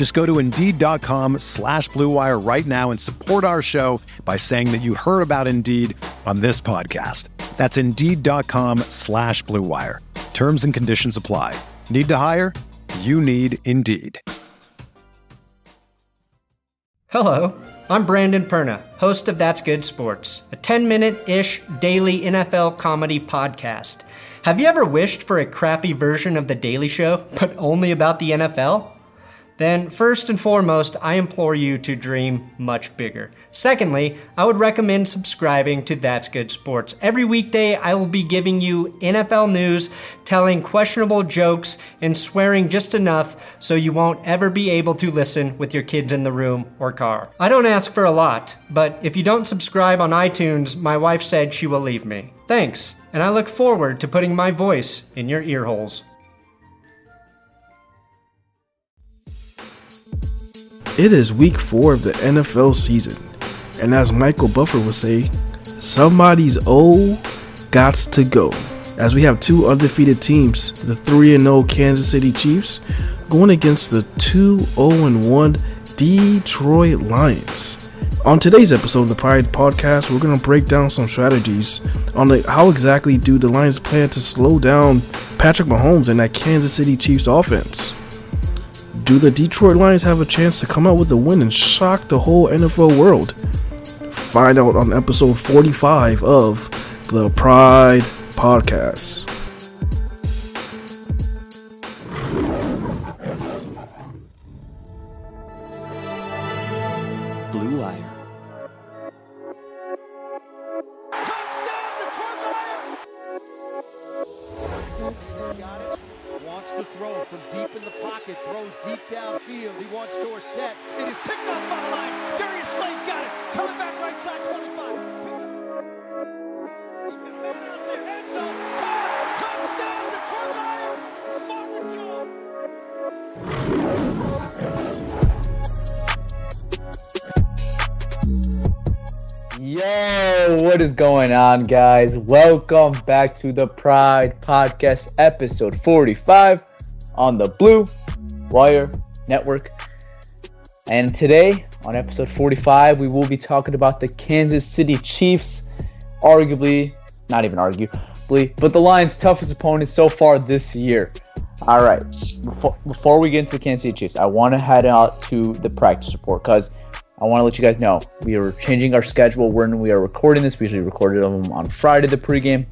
Just go to Indeed.com slash BlueWire right now and support our show by saying that you heard about Indeed on this podcast. That's Indeed.com slash BlueWire. Terms and conditions apply. Need to hire? You need Indeed. Hello, I'm Brandon Perna, host of That's Good Sports, a 10 minute ish daily NFL comedy podcast. Have you ever wished for a crappy version of The Daily Show, but only about the NFL? Then first and foremost, I implore you to dream much bigger. Secondly, I would recommend subscribing to That's Good Sports. Every weekday, I will be giving you NFL news, telling questionable jokes, and swearing just enough so you won't ever be able to listen with your kids in the room or car. I don't ask for a lot, but if you don't subscribe on iTunes, my wife said she will leave me. Thanks, and I look forward to putting my voice in your ear It is week four of the NFL season, and as Michael Buffer would say, somebody's old gots to go. As we have two undefeated teams, the 3 0 Kansas City Chiefs going against the 2 0 1 Detroit Lions. On today's episode of the Pride Podcast, we're going to break down some strategies on the, how exactly do the Lions plan to slow down Patrick Mahomes and that Kansas City Chiefs offense. Do the Detroit Lions have a chance to come out with a win and shock the whole NFL world? Find out on episode 45 of the Pride Podcast. On, guys? Welcome back to the Pride Podcast, episode 45 on the Blue Wire Network. And today, on episode 45, we will be talking about the Kansas City Chiefs, arguably, not even arguably, but the Lions' toughest opponent so far this year. All right, before, before we get into the Kansas City Chiefs, I want to head out to the practice report because I want to let you guys know we are changing our schedule when we are recording this. We usually recorded them on Friday, the pregame.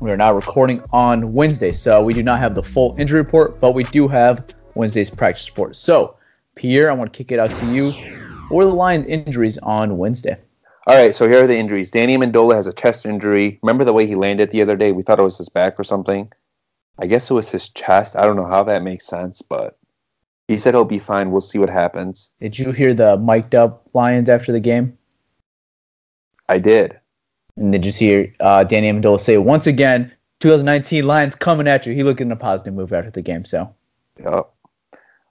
We are now recording on Wednesday, so we do not have the full injury report, but we do have Wednesday's practice report. So, Pierre, I want to kick it out to you. Were the Lions' injuries on Wednesday? All right, so here are the injuries. Danny Amendola has a chest injury. Remember the way he landed the other day? We thought it was his back or something. I guess it was his chest. I don't know how that makes sense, but he said he'll be fine. We'll see what happens. Did you hear the mic'd up Lions after the game? I did. And did you see uh, Danny Amendola say once again, 2019 Lions coming at you? He looked in a positive move after the game. So Yep.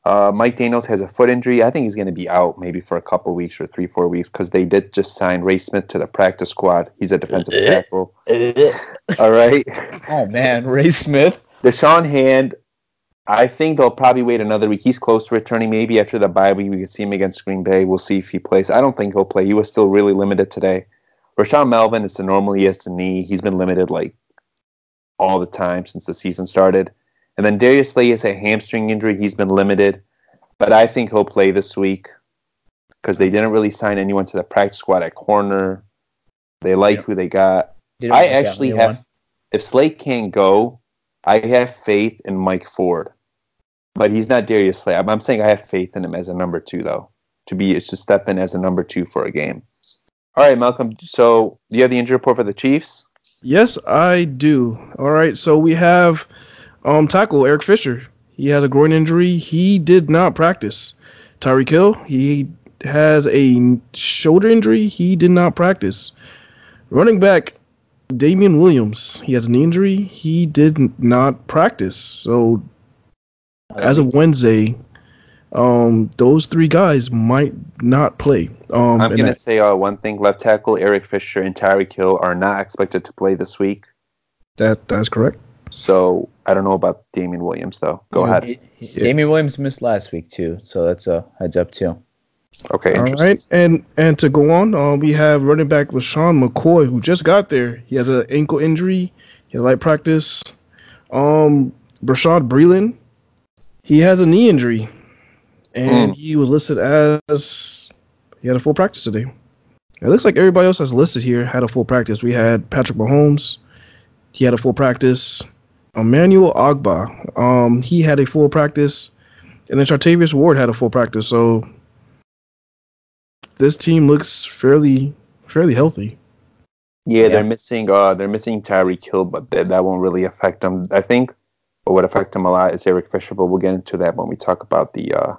Uh, Mike Daniels has a foot injury. I think he's going to be out maybe for a couple weeks or three, four weeks because they did just sign Ray Smith to the practice squad. He's a defensive tackle. All right. Oh man, Ray Smith. Da'Shawn Hand, I think they'll probably wait another week. He's close to returning. Maybe after the bye week, we can see him against Green Bay. We'll see if he plays. I don't think he'll play. He was still really limited today. Rashaan Melvin is the normal he has the knee. He's been limited like all the time since the season started. And then Darius Slay has a hamstring injury. He's been limited, but I think he'll play this week because they didn't really sign anyone to the practice squad at corner. They like Yep. who they got. Did I actually have won. if Slate can't go, I have faith in Mike Ford, but he's not Darius Slay. I'm, I'm saying I have faith in him as a number two, though, to be to step in as a number two for a game. All right, Malcolm. So, do you have the injury report for the Chiefs? Yes, I do. All right, so we have um tackle Eric Fisher. He has a groin injury. He did not practice. Tyreek Hill, he has a shoulder injury. He did not practice. Running back Damien Williams, he has an injury. He did not practice. So as of Wednesday, um, those three guys might not play. Um, I'm gonna I- say uh, one thing: left tackle Eric Fisher and Tyreek Hill are not expected to play this week. that that's correct. So I don't know about Damien Williams, though. Go Yeah. ahead. Damien Williams missed last week too, so that's a heads up too. Okay, All right. and and to go on, um, we have running back LeSean McCoy who just got there. He has an ankle injury. He had light practice. Um, Brashad Breeland, he has a knee injury, and Hmm. he was listed as he had a full practice today. It looks like everybody else that's listed here had a full practice. We had Patrick Mahomes, he had a full practice. Emmanuel Ogbah, um, he had a full practice, and then Chartavius Ward had a full practice. So this team looks fairly fairly healthy. Yeah, Yeah. they're missing. Uh, they're missing Tyreek Hill, but that, that won't really affect them. I think But what would affect them a lot is Eric Fisher, but we'll get into that when we talk about the uh,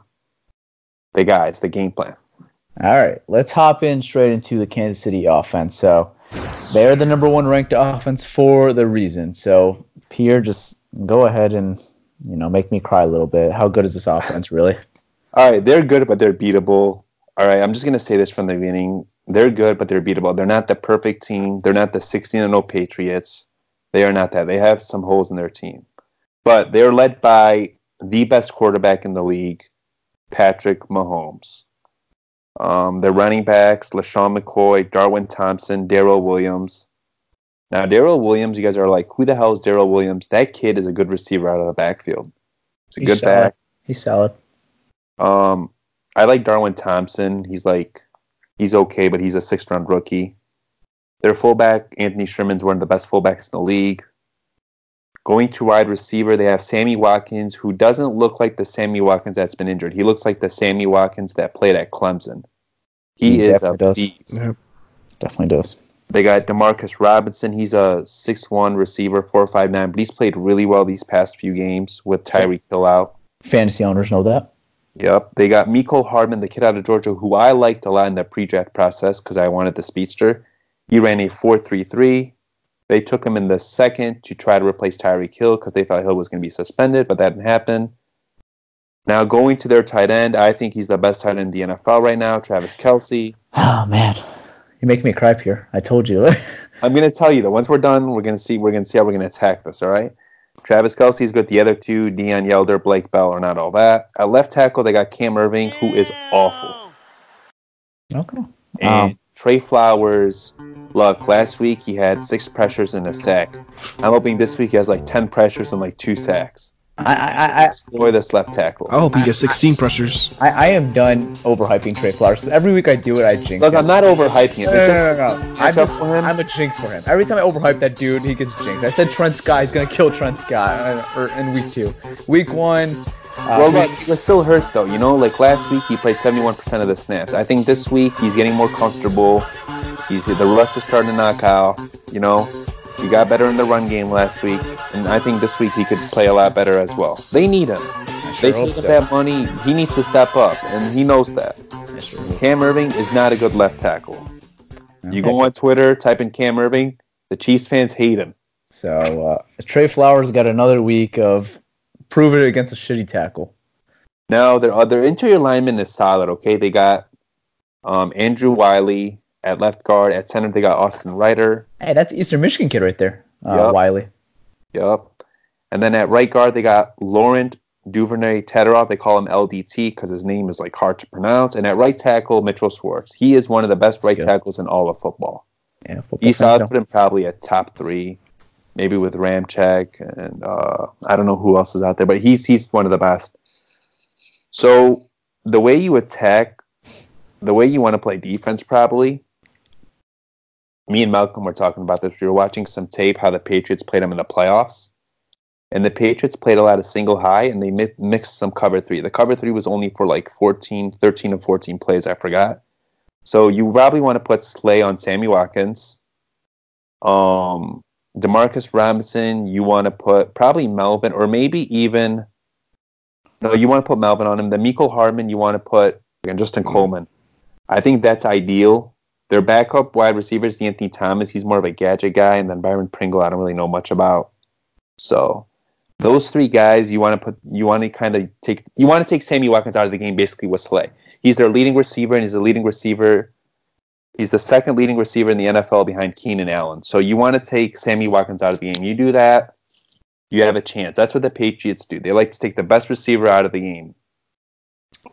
the guys, the game plan. All right, let's hop in straight into the Kansas City offense. So they're the number one ranked offense for the reason. So Pierre, just go ahead and you know make me cry a little bit. How good is this offense really? All right, they're good, but they're beatable. All right, I'm just gonna say this from the beginning: they're good, but they're beatable. They're not the perfect team. They're not the 16 and 0 Patriots. They are not that. They have some holes in their team, but they're led by the best quarterback in the league, Patrick Mahomes. Um, their running backs: LeSean McCoy, Darwin Thompson, Darrel Williams. Now, Darrel Williams, you guys are like, who the hell is Darrel Williams? That kid is a good receiver out of the backfield. It's a He's good solid. back. He's solid. Um, I like Darwin Thompson. He's like, he's okay, but he's a sixth round rookie. Their fullback, Anthony Sherman's one of the best fullbacks in the league. Going to wide receiver, they have Sammy Watkins, who doesn't look like the Sammy Watkins that's been injured. He looks like the Sammy Watkins that played at Clemson. He, He is a definitely does. beast. Yeah. Definitely does. They got Demarcus Robinson. He's a six-one receiver, four five nine, but he's played really well these past few games with Tyreek Hill out. Fantasy owners know that. Yep. They got Mecole Hardman, the kid out of Georgia, who I liked a lot in the pre-draft process because I wanted the speedster. He ran a 4.33. They took him in the second to try to replace Tyreek Hill because they thought Hill was going to be suspended, but that didn't happen. Now going to their tight end, I think he's the best tight end in the NFL right now, Travis Kelce. Oh man, you make me cry, here. I told you. I'm going to tell you that once we're done, we're going to see we're going to see how we're going to attack this. All right. Travis Kelce's good. The other two, Deon Yelder, Blake Bell, are not all that. At left tackle, they got Cam Erving, who is awful. okay. And Um, Trey Flowers, look, last week he had six pressures and a sack. I'm hoping this week he has like 10 pressures and like two sacks. I, I, I, Explore this left tackle. I hope he gets 16 pressures. I, I am done overhyping Trey Flowers 'cause every week I do it, I jinx Look, him. I'm not overhyping it. No, no, no, no, no. I'm, just, him. I'm a jinx for him. Every time I overhype that dude, he gets jinxed. I said Trent Scott is gonna kill Trent Scott uh, or in week two. Week one, uh, well, week- look, he was still hurt though. You know, like last week he played 71% of the snaps. I think this week he's getting more comfortable. He's the rust is starting to knock out. You know, he got better in the run game last week, and I think this week he could play a lot better as well. They need him. They sure paid him so. that money. He needs to step up, and he knows that. Sure. Cam Erving is not a good left tackle. You go on Twitter, type in Cam Erving. The Chiefs fans hate him. So uh, Trey Flowers got another week of prove it against a shitty tackle. Now their other interior lineman is solid. Okay, they got um, Andrew Wylie at left guard. At center, they got Austin Reiter. Hey, that's Eastern Michigan kid right there, uh, Yup. Wylie. Yup. And then at right guard, they got Laurent Duvernay-Tardif. They call him LDT because his name is like hard to pronounce. And at right tackle, Mitchell Schwartz. He is one of the best right good. tackles in all of football. Yeah, football East I'd put him probably at top three, maybe with Ramczyk and uh, I don't know who else is out there, but he's he's one of the best. So the way you attack, the way you want to play defense, probably me and Malcolm were talking about this. We were watching some tape how the Patriots played them in the playoffs. And the Patriots played a lot of single high and they mi- mixed some cover three. The cover three was only for like 14, 13 or 14 plays, I forgot. So you probably want to put Slay on Sammy Watkins. Um, Demarcus Robinson, you want to put probably Melvin or maybe even no, you want to put Melvin on him. The Michael Hardman, you want to put again Justin Coleman. I think that's ideal. Their backup wide receivers, Anthony Thomas, he's more of a gadget guy, and then Byron Pringle, I don't really know much about. So those three guys, you want to put, you want to kind of take, you want to take Sammy Watkins out of the game, basically with Slay. He's their leading receiver, and he's the leading receiver. He's the second leading receiver in the NFL behind Keenan Allen. So you want to take Sammy Watkins out of the game. You do that, you have a chance. That's what the Patriots do. They like to take the best receiver out of the game.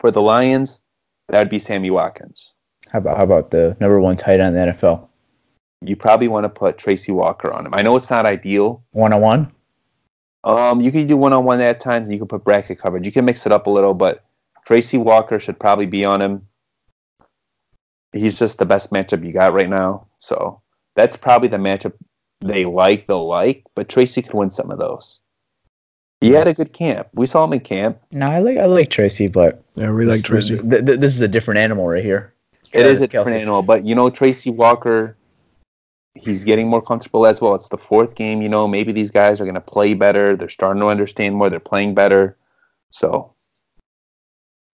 For the Lions, that would be Sammy Watkins. How about how about the number one tight end in the NFL? You probably want to put Tracy Walker on him. I know it's not ideal. One on one. Um, you can do one on one at times, and you can put bracket coverage. You can mix it up a little, but Tracy Walker should probably be on him. He's just the best matchup you got right now. So that's probably the matchup they like, they'll like, but Tracy could win some of those. He had a good camp. We saw him in camp. No, I like I like Tracy, but Yeah, I really like Tracy. th- th- this is a different animal right here. It is a different animal, but you know, Tracy Walker, he's getting more comfortable as well. It's the fourth game, you know, maybe these guys are going to play better. They're starting to understand more. They're playing better. So,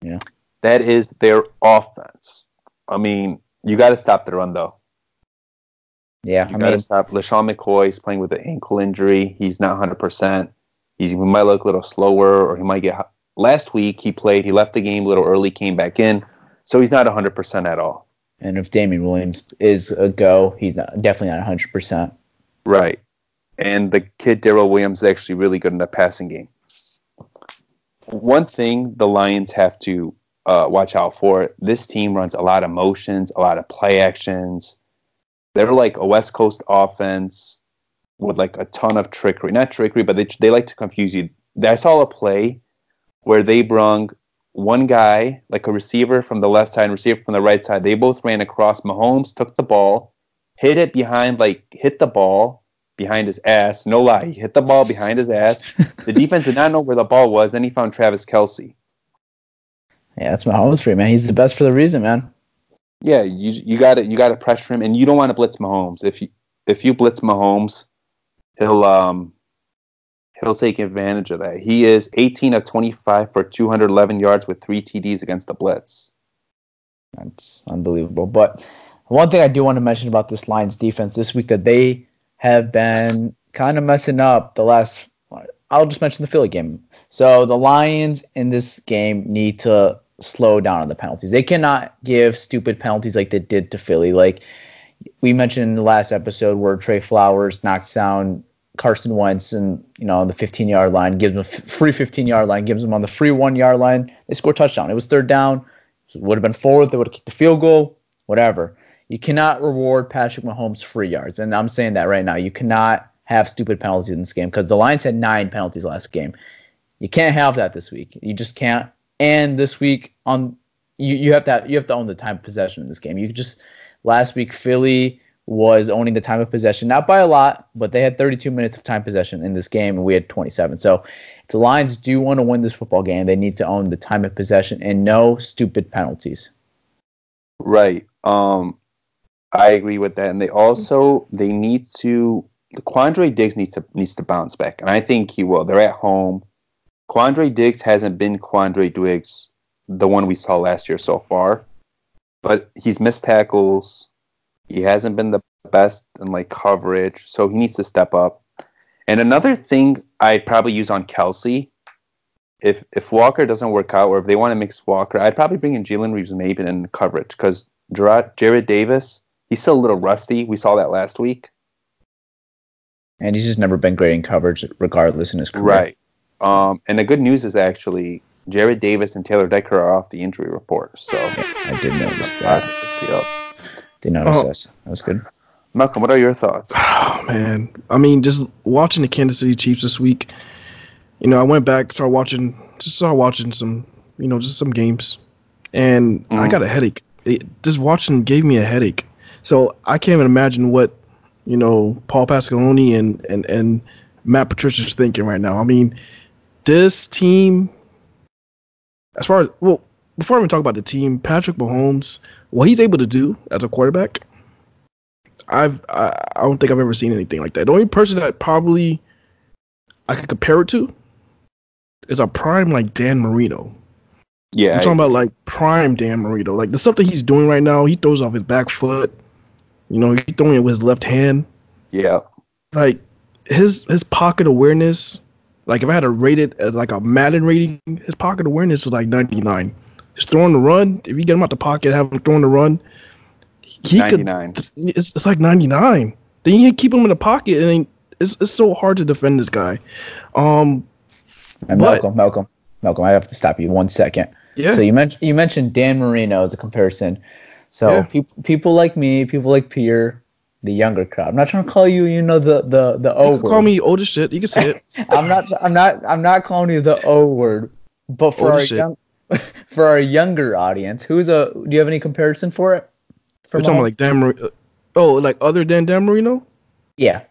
Yeah. that is their offense. I mean, you got to stop the run, though. Yeah, You I got to stop. LeSean McCoy is playing with an ankle injury. He's not 100%. He's, he might look a little slower, or he might get. Last week, he played. He left the game a little early, came back in. So he's not 100% at all. and if Damien Williams is a go, he's not definitely not hundred percent. Right. And the kid Darrel Williams is actually really good in the passing game. One thing the Lions have to uh, watch out for this team runs a lot of motions, a lot of play actions. They're like a West Coast offense with like a ton of trickery. Not trickery, but they, they like to confuse you. I saw a play where they brung one guy, like a receiver from the left side and receiver from the right side. They both ran across. Mahomes took the ball, hit it behind, like hit the ball behind his ass. No lie, he hit the ball behind his ass. The defense did not know where the ball was. and he found Travis Kelce. Yeah, that's Mahomes for you, man. He's the best for the reason, man. Yeah, you you got to you got to pressure him, and you don't want to blitz Mahomes. If you if you blitz Mahomes, he'll um he'll take advantage of that. He is 18 of 25 for 211 yards with three TDs against the blitz. That's unbelievable. But one thing I do want to mention about this Lions defense this week that they have been kind of messing up the last. I'll just mention the Philly game. So the Lions in this game need to slow down on the penalties. They cannot give stupid penalties like they did to Philly. Like we mentioned in the last episode where Trey Flowers knocks down Carson Wentz and you know on the 15 yard line, gives him a free 15 yard line, gives him on the free one yard line. They score touchdown. It was third down. So it would have been fourth. They would have kicked the field goal. Whatever. You cannot reward Patrick Mahomes free yards, and I'm saying that right now. You cannot have stupid penalties in this game because the Lions had nine penalties last game. You can't have that this week. You just can't. And this week on you, you have to have, you have to own the time possession in this game. You just last week Philly was owning the time of possession, not by a lot, but they had 32 minutes of time possession in this game, and we had 27. So if the Lions do want to win this football game, they need to own the time of possession and no stupid penalties. Right. Um, I agree with that, and they also they need to. Quandre Diggs needs to needs to bounce back, and I think he will. They're at home. Quandre Diggs hasn't been Quandre Diggs, the one we saw last year so far, but he's missed tackles. He hasn't been the best in like coverage, so he needs to step up. And another thing I'd probably use on Kelce, if if Walker doesn't work out, or if they want to mix Walker, I'd probably bring in Jalen Reeves maybe in coverage because Jared, Jarrad Davis, he's still a little rusty. We saw that last week. And he's just never been great in coverage, regardless in his career. Right. Um, and the good news is actually Jarrad Davis and Taylor Decker are off the injury report. So I didn't notice that. positive see up. Did notice Oh. this. That was good. Malcolm, what are your thoughts? Oh man, I mean, just watching the Kansas City Chiefs this week. You know, I went back, started watching, just started watching some, you know, just some games, and I Mhm. got a headache. It, just watching gave me a headache. So I can't even imagine what you know Paul Pasqualoni and and and Matt Patricia's thinking right now. I mean, this team, as far as well, before I even talk about the team, Patrick Mahomes, what he's able to do as a quarterback, I've I, I don't think I've ever seen anything like that. The only person that probably I could compare it to is a prime like Dan Marino. Yeah, I'm talking about like prime Dan Marino. Like the stuff that he's doing right now, he throws off his back foot. You know, he's throwing it with his left hand. yeah. Like his his pocket awareness. Like if I had to rate it as like a Madden rating, his pocket awareness was like 99. He's throwing the run. If you get him out the pocket, have him throwing the run, he could. 99. It's, it's like 99. Then you keep him in the pocket, and it's it's so hard to defend this guy. Um, And But- Malcolm, Malcolm, Malcolm, I have to stop you one second. yeah, So you mentioned you mentioned Dan Marino as a comparison. So Yeah. people people like me, people like Pierre, the younger crowd. I'm not trying to call you, you know, the the the O you can word. call me old as shit. You can say it. I'm not I'm not I'm not calling you the O word. But for Old our young for our younger audience, who's a do you have any comparison for it? For We're talking about like Dan Marino. Oh, like other than Dan Marino? yeah.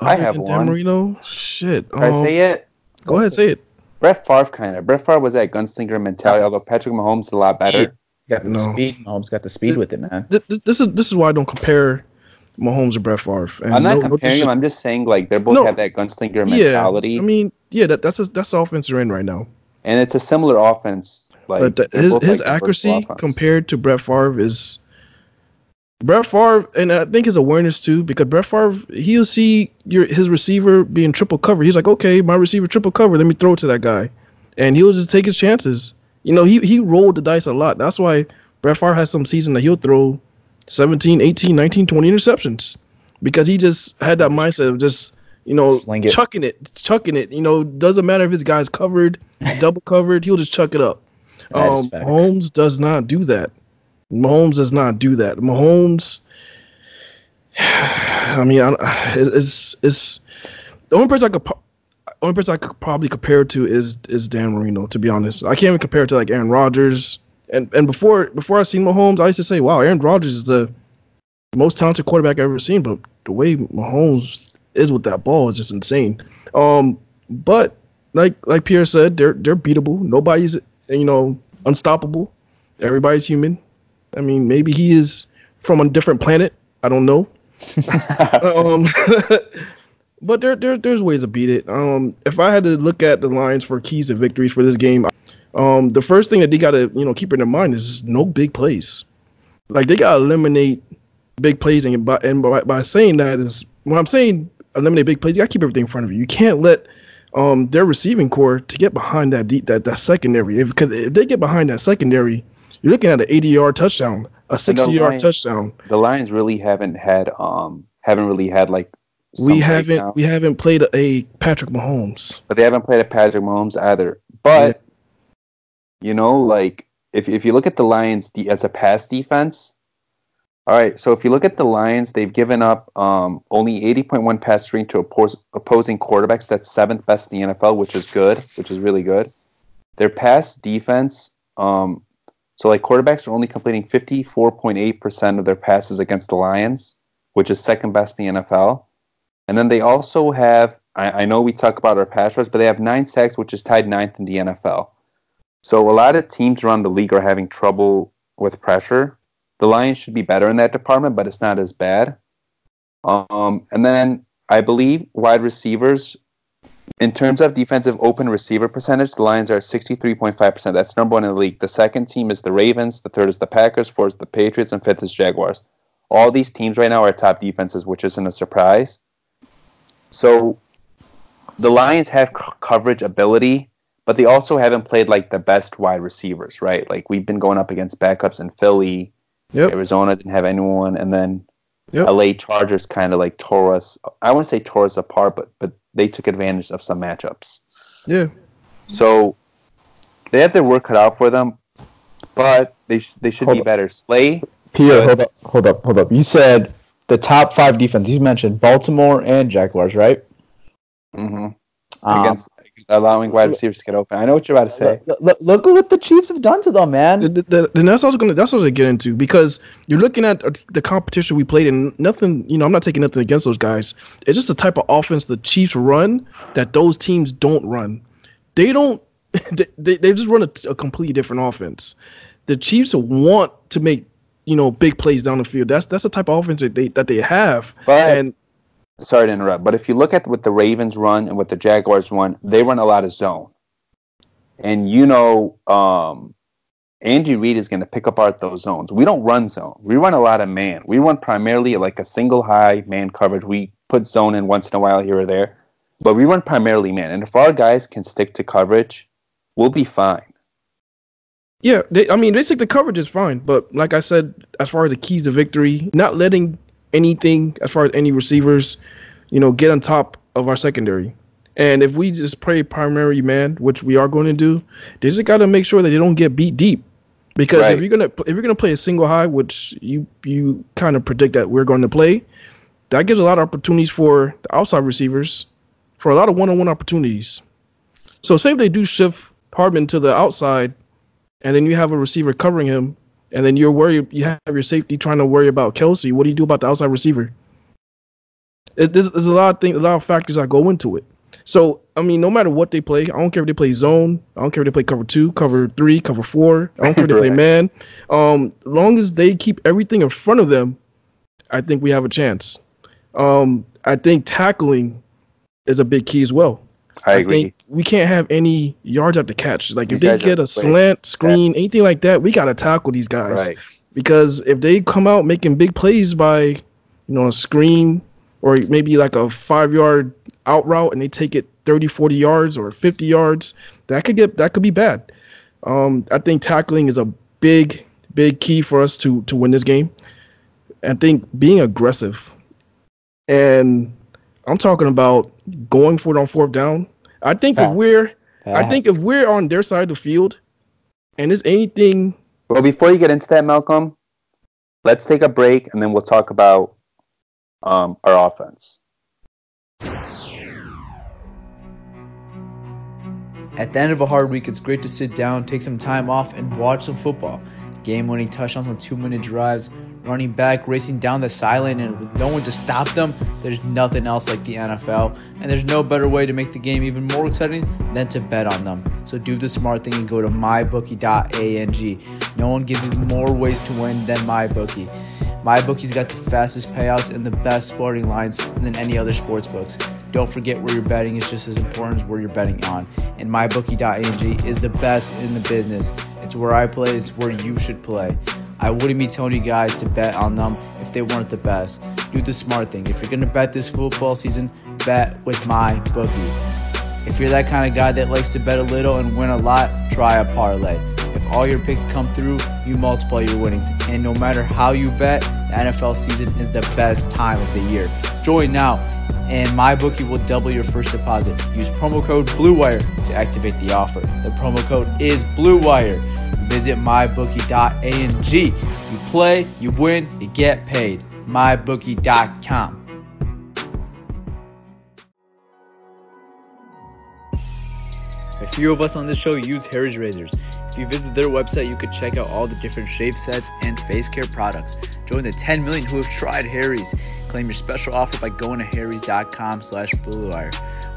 I have than one. Dan Marino. Shit. Can I um, say it? Go ahead, say it. Brett Favre kind of. Brett Favre was that gunslinger mentality, although Patrick Mahomes is a lot better. Got the No. speed. Mahomes got the speed with it, man. Th- th- This is this is why I don't compare Mahomes and Brett Favre. And I'm not no- no comparing dis- them. I'm just saying like they're both No. have that gunslinger Yeah, mentality, I mean, yeah, that, that's a, that's the offense they're in right now. and it's a similar offense. Like but the, his his like, accuracy compared to Brett Favre is Brett Favre, and I think his awareness too, because Brett Favre he'll see your his receiver being triple covered. He's like, okay, my receiver triple covered. Let me throw it to that guy, and he'll just take his chances. You know, he he rolled the dice a lot. That's why Brett Favre has some season that he'll throw 17, 18, 19, 20 interceptions because he just had that mindset of just you know Sling it. chucking it, chucking it. You know, doesn't matter if his guy's covered, double covered, he'll just chuck it up. Um. Mahomes does not do that. Mahomes does not do that. Mahomes. I mean, I, it's it's the only person I could only person I could probably compare to is is Dan Marino. To be honest, I can't even compare it to like Aaron Rodgers. And and before before I seen Mahomes, I used to say, "Wow, Aaron Rodgers is the most talented quarterback I've ever seen." But the way Mahomes is with that ball is just insane. Um, but like like Pierre said, they're they're beatable. Nobody's you know unstoppable. Everybody's human. I mean, maybe he is from a different planet. I don't know. um, but there, there there's ways to beat it. Um, if I had to look at the lines for keys to victories for this game, um, the first thing that they got to you know keep in their mind is no big plays. Like they got to eliminate big plays, and by and by, by saying that is when I'm saying eliminate big plays, you got to keep everything in front of you. You can't let um their receiving core to get behind that deep that that secondary if, because if they get behind that secondary, you're looking at an 80 yard touchdown, a 60 yard Lions- touchdown. the Lions really haven't had um haven't really had like We haven't we haven't played a, a Patrick Mahomes. but they haven't played a Patrick Mahomes either. But you know, like if if you look at the Lions de- as a pass defense, all right. So if you look at the Lions, they've given up um only eighty point one pass rating to oppos- opposing quarterbacks. That's seventh best in the NFL, which is good, which is really good. Their pass defense, um, so like quarterbacks are only completing fifty four point eight percent of their passes against the Lions, which is second best in the NFL. And then they also have, I, I know we talk about our pass rush, but they have nine sacks, which is tied ninth in the NFL. So a lot of teams around the league are having trouble with pressure. The Lions should be better in that department, but it's not as bad. Um, and then I believe wide receivers, in terms of defensive open receiver percentage, the Lions are 63.5%. That's number one in the league. The second team is the Ravens, the third is the Packers, fourth is the Patriots, and fifth is Jaguars. All these teams right now are top defenses, which isn't a surprise. So the Lions have c- coverage ability, but they also haven't played like the best wide receivers, right? Like we've been going up against backups in Philly. Yep. Arizona didn't have anyone, and then Yep. LA Chargers kind of like tore us. I wouldn't say tore us apart, but but they took advantage of some matchups. Yeah. So they have their work cut out for them, but they sh- they should Hold be on. better. Slay, Pierre, Good. hold up, hold up, hold up. You said the top five defense. You mentioned Baltimore and Jaguars, right? Mm-hmm. Um, against allowing wide receivers to get open. I know what you're about to say. Look, look, look at what the Chiefs have done to them, man. The- the- the- that's what I was gonna. That's what I was gonna get into because you're looking at uh, the competition we played, and nothing. You know, I'm not taking nothing against those guys. It's just the type of offense the Chiefs run that those teams don't run. They don't. They, they, they just run a, a completely different offense. The Chiefs want to make you know big plays down the field. That's that's the type of offense that they that they have. But- and Sorry to interrupt, but if you look at what the Ravens run and what the Jaguars run, they run a lot of zone. And you know, um, Andy Reid is going to pick apart those zones. We don't run zone. We run a lot of man. We run primarily like a single high man coverage. We put zone in once in a while here or there, but we run primarily man. And if our guys can stick to coverage, we'll be fine. Yeah, they, I mean, stick the coverage is fine, but like I said, as far as the keys to victory, not letting anything, as far as any receivers, you know, get on top of our secondary. And if we just play primary man, which we are going to do, they just got to make sure that they don't get beat deep. Because Right. if you're gonna if you're gonna play a single high, which you you kind of predict that we're going to play, that gives a lot of opportunities for the outside receivers, for a lot of one-on-one opportunities. So say if they do shift Hardman to the outside, and then you have a receiver covering him, and then you're worried you have your safety trying to worry about Kelce. What do you do about the outside receiver? It, there's, there's a lot of things, a lot of factors that go into it. So I mean, no matter what they play, I don't care if they play zone, I don't care if they play cover two, cover three, cover four, I don't care if they play man. Um, long as they keep everything in front of them, I think we have a chance. Um, I think tackling is a big key as well. I agree. think we can't have any yards up the catch. Like These if they get a playing slant, screen, anything like that, we gotta tackle these guys. right. Because if they come out making big plays by, you know, a screen or maybe like a five yard out route and they take it 30, 40 yards or 50 yards, that could get that could be bad. Um, I think tackling is a big, big key for us to to win this game. I think being aggressive. And I'm talking about going for it on fourth down. I think if we're I think if we're on their side of the field and it's anything Well, before you get into that, Malcolm, let's take a break and then we'll talk about um, our offense. At the end of a hard week, it's great to sit down, take some time off, and watch some football. Game winning touchdowns on two minute drives, running back racing down the sideline, and with no one to stop them, there's nothing else like the NFL. And there's no better way to make the game even more exciting than to bet on them. So do the smart thing and go to mybookie.ag. No one gives you more ways to win than MyBookie. MyBookie's got the fastest payouts and the best sporting lines than any other sports books. Don't forget where you're betting is just as important as where you're betting on. And mybookie.ag is the best in the business. It's where I play, it's where you should play. I wouldn't be telling you guys to bet on them if they weren't the best. Do the smart thing. If you're going to bet this football season, bet with my bookie. If you're that kind of guy that likes to bet a little and win a lot, try a parlay. If all your picks come through, you multiply your winnings. And no matter how you bet, the NFL season is the best time of the year. Join now, and MyBookie will double your first deposit. Use promo code BLUEWIRE to activate the offer. The promo code is BLUEWIRE. Visit mybookie.ag. You play, you win, you get paid. mybookie.com. A few of us on this show use Harry's razors. If you visit their website, you could check out all the different shave sets and face care products. Join the 10 million who have tried Harry's. Claim your special offer by going to harrys.com slash bluewire.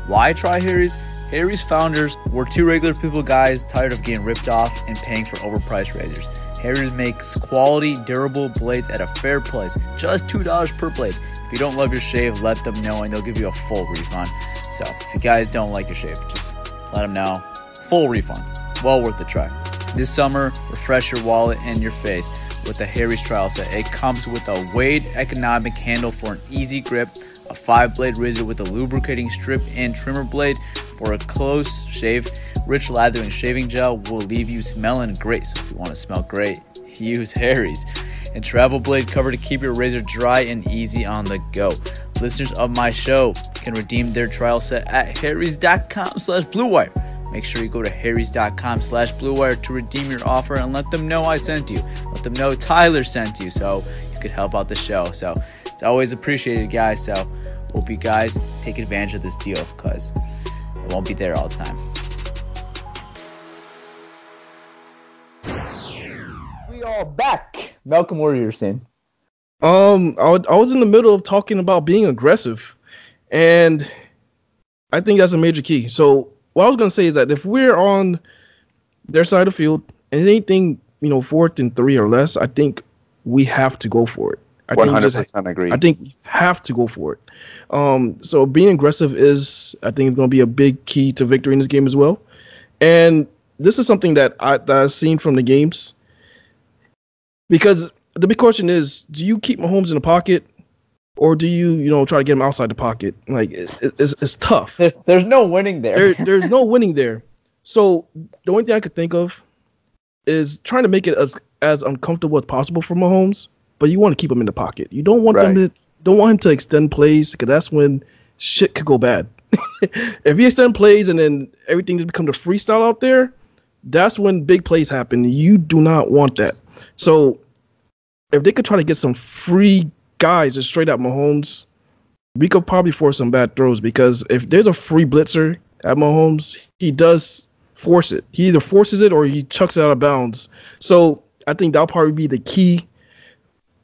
Why try Harry's? Harry's founders were two regular people guys tired of getting ripped off and paying for overpriced razors. Harry's makes quality, durable blades at a fair price, just $2 per blade. If you don't love your shave, let them know and they'll give you a full refund. So if you guys don't like your shave, just let them know. Full refund. Well worth the try. This summer, refresh your wallet and your face with the Harry's trial set. It comes with a Wade economic handle for an easy grip, a five blade razor with a lubricating strip and trimmer blade for a close shave. Rich lathering shaving gel will leave you smelling great. So if you want to smell great, use Harry's. And travel blade cover to keep your razor dry and easy on the go. Listeners of my show can redeem their trial set at harrys.com slash bluewire. Make sure you go to harrys.com slash bluewire to redeem your offer and let them know I sent you. Let them know Tyler sent you so you could help out the show. So it's always appreciated, guys. So hope you guys take advantage of this deal because It won't be there all the time. We are back. Malcolm Warriorson. Um, I, w- I was in the middle of talking about being aggressive, and I think that's a major key. So what I was gonna say is that if we're on their side of the field and anything, you know, fourth and three or less, I think we have to go for it. I One think hundred just- percent agree. I think you have to go for it. Um, so being aggressive is, I think, going to be a big key to victory in this game as well. And this is something that, I, that I've seen from the games. Because the big question is, do you keep Mahomes in the pocket, or do you, you know, try to get him outside the pocket? Like it, it- it's, it's tough. There, there's no winning there. There, there's no winning there. So the only thing I could think of is trying to make it as as uncomfortable as possible for Mahomes, but you want to keep him in the pocket. You don't want them to don't want him to extend plays because that's when shit could go bad. if he extend plays and then everything just becomes a freestyle out there, that's when big plays happen. You do not want that. So if they could try to get some free guys just straight at Mahomes, we could probably force some bad throws because if there's a free blitzer at Mahomes, he does force it. He either forces it or he chucks it out of bounds. So I think that'll probably be the key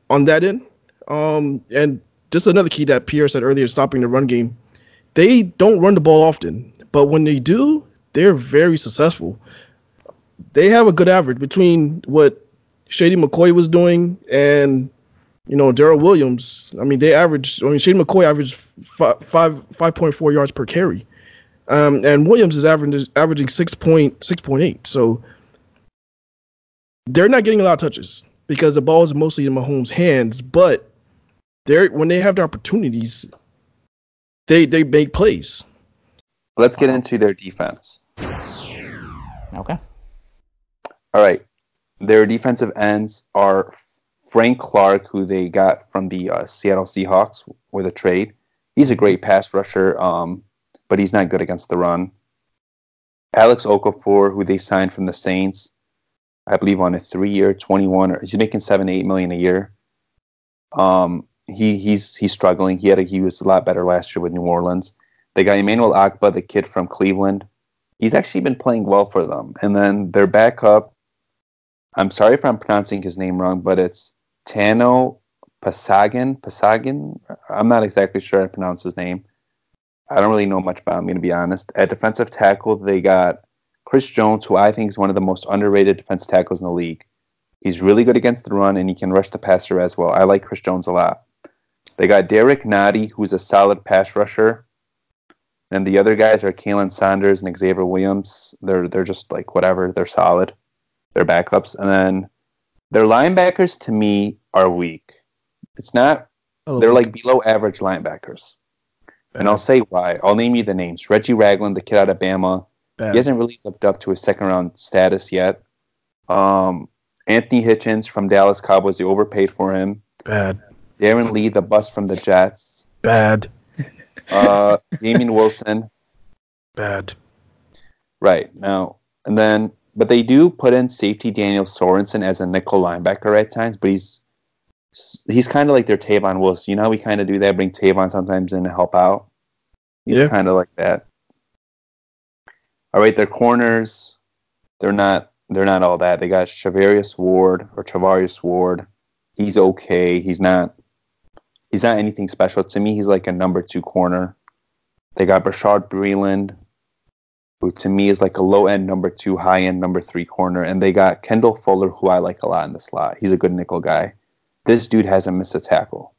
on that end. Um, and just another key that Pierre said earlier, stopping the run game. They don't run the ball often, but when they do, they're very successful. They have a good average between what Shady McCoy was doing and you know Darrel Williams. I mean, they averaged. I mean, Shady McCoy averaged five five five point four yards per carry, um, and Williams is averaging averaging six point six point eight. So they're not getting a lot of touches because the ball is mostly in Mahomes' hands. But they're when they have the opportunities, they they make plays. Let's get into their defense. Okay. All right. Their defensive ends are Frank Clark, who they got from the uh, Seattle Seahawks with a trade. He's a great pass rusher, um, but he's not good against the run. Alex Okafor, who they signed from the Saints, I believe on a three-year, twenty-one, or he's making seven, eight million a year. Um, he he's he's struggling. He had a, he was a lot better last year with New Orleans. They got Emmanuel Ogbah, the kid from Cleveland. He's actually been playing well for them. And then their backup, I'm sorry if I'm pronouncing his name wrong, but it's Tano Pasagan. Pasagan? I'm not exactly sure I pronounce his name. I don't really know much about him, to be honest. At defensive tackle, they got Chris Jones, who I think is one of the most underrated defense tackles in the league. He's really good against the run and he can rush the passer as well. I like Chris Jones a lot. They got Derrick Nnadi, who's a solid pass rusher. And the other guys are Khalen Saunders and Xavier Williams. They're they're just like whatever. They're solid. They're backups. And then their linebackers to me are weak. It's not they're like below average linebackers. And I'll say why. I'll name you the names. Reggie Ragland, the kid out of Bama. Bad. He hasn't really lived up to his second round status yet. Um, Anthony Hitchens from Dallas Cowboys, they overpaid for him. bad, Darron Lee, the bust from the Jets. bad, Uh, Damien Wilson. bad. Right now, and then, but they do put in safety Daniel Sorensen as a nickel linebacker at times, but he's he's kind of like their Tavon Wilson. You know how we kind of do that, bring Tavon sometimes in to help out. He's Yeah. kind of like that. All right, their corners, they're not they're not all that. They got Shavarius Ward or Travarius Ward. He's okay. He's not he's not anything special to me. He's like a number two corner. They got Brashard Breeland, who to me is like a low end number two, high end number three corner. And they got Kendall Fuller, who I like a lot in the slot. He's a good nickel guy. This dude hasn't missed a tackle.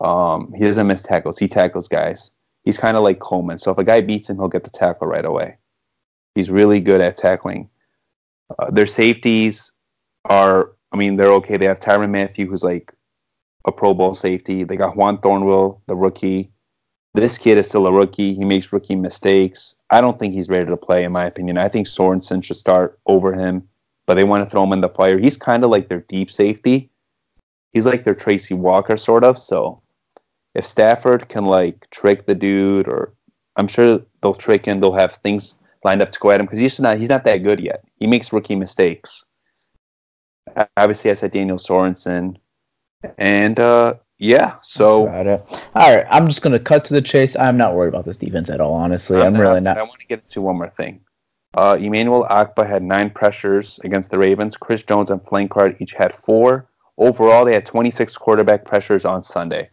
Um, he doesn't miss tackles. He tackles guys. He's kind of like Coleman. So if a guy beats him, he'll get the tackle right away. He's really good at tackling. Uh, their safeties are, I mean, they're okay. They have Tyrann Mathieu, who's like a Pro Bowl safety. They got Juan Thornhill, the rookie. This kid is still a rookie. He makes rookie mistakes. I don't think he's ready to play, in my opinion. I think Sorensen should start over him, but they want to throw him in the fire. He's kind of like their deep safety. He's like their Tracy Walker, sort of. So if Stafford can like trick the dude, or I'm sure they'll trick him, they'll have things lined up to go at him because he's not he's not that good yet. He makes rookie mistakes. Obviously, I said Daniel Sorensen, and uh, yeah, so. All right, I'm just gonna cut to the chase. I'm not worried about this defense at all. Honestly, I'm, really not. I want to get into one more thing. Uh, Emmanuel Ogbah had nine pressures against the Ravens. Chris Jones and Frank Clark each had four. Overall, they had 26 quarterback pressures on Sunday.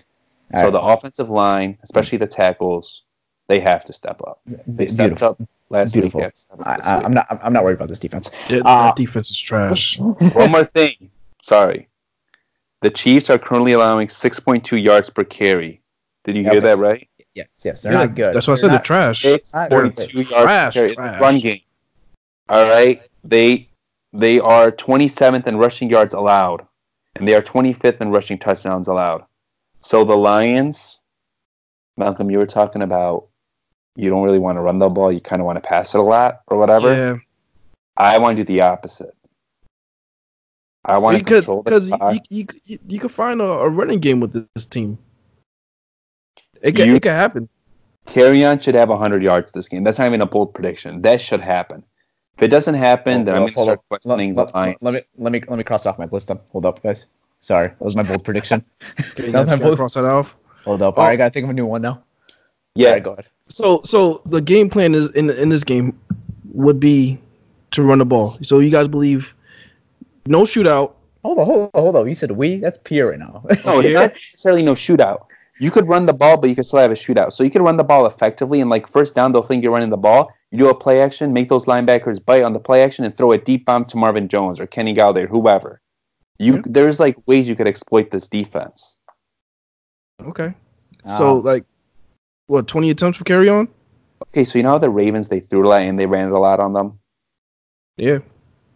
All so right. the offensive line, especially the tackles, they have to step up. They stepped Beautiful. up last Beautiful. week. they have to step up I, this I, week. I'm not. I'm not worried about this defense. Yeah, Uh, that defense is trash. One more thing. Sorry. The Chiefs are currently allowing 6.2 yards per carry. Did you hear okay. that right? Yes, yes, they're Yeah, not good. That's why I said They're they're trash. Six not point good. two yards Trash, per carry in the trash. run game. All right, they they are 27th in rushing yards allowed, and they are 25th in rushing touchdowns allowed. So the Lions, Malcolm, you were talking about you don't really want to run the ball, you kind of want to pass it a lot or whatever. Yeah, I want to do the opposite. I want to because control the because you, you, you, you, you can find a, a running game with this team. It can, You- it can happen. Carry on should have 100 yards this game. That's not even a bold prediction. That should happen. If it doesn't happen, then I'm going to start up. questioning let, the Lions. let, let me let me let me cross off my list. Up. Hold up, guys. Sorry, that was my bold prediction. Okay, you That was my bold- cross that off. Hold up. Oh. All right, oh. I gotta think of a new one now. Yeah, right, go ahead. So so the game plan is in in this game would be to run the ball. So you guys believe no shootout. Hold on, hold on, hold on. You said we? That's Pierre right now. No, it's not necessarily no shootout. You could run the ball, but you could still have a shootout. So you could run the ball effectively, and like first down, they'll think you're running the ball. You do a play action, make those linebackers bite on the play action, and throw a deep bomb to Marvin Jones or Kenny Golladay or whoever. You Yeah. there's like ways you could exploit this defense. Okay. So Uh, like what twenty attempts for carry on? Okay, so you know how the Ravens they threw a lot and they ran it a lot on them. Yeah.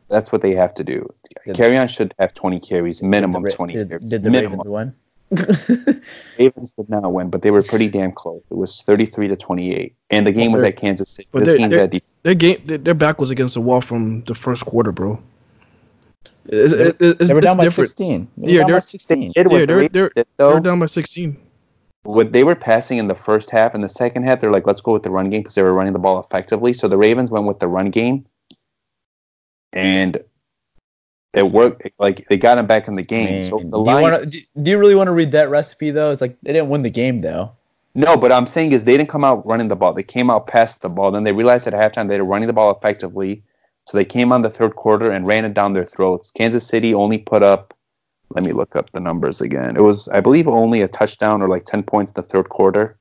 That's what they have to do. Did- Kerryon should have 20 carries, minimum did the, Ra- 20 did, carries. did the minimum. Ravens win? Ravens did not win, but they were pretty damn close. It was 33 to 28, and the game was at Kansas City. but This game's at Detroit. Their game their, their back was against the wall from the first quarter, bro. It's, it- it's, they were it's down by different. 16. They were Yeah, down by they're- 16. Did what Yeah, they're they're they're down by sixteen. What they were passing in the first half and the second half, they're like, let's go with the run game because they were running the ball effectively. So the Ravens went with the run game, and it worked. Like they got him back in the game. so the do, you wanna, do, do you really want to read that recipe though? It's like they didn't win the game though. no, but I'm saying is they didn't come out running the ball. They came out past the ball. Then they realized at halftime they were running the ball effectively. So they came on the third quarter and ran it down their throats. Kansas City only put up. Let me look up the numbers again. It was, I believe, only a touchdown or like ten points in the third quarter.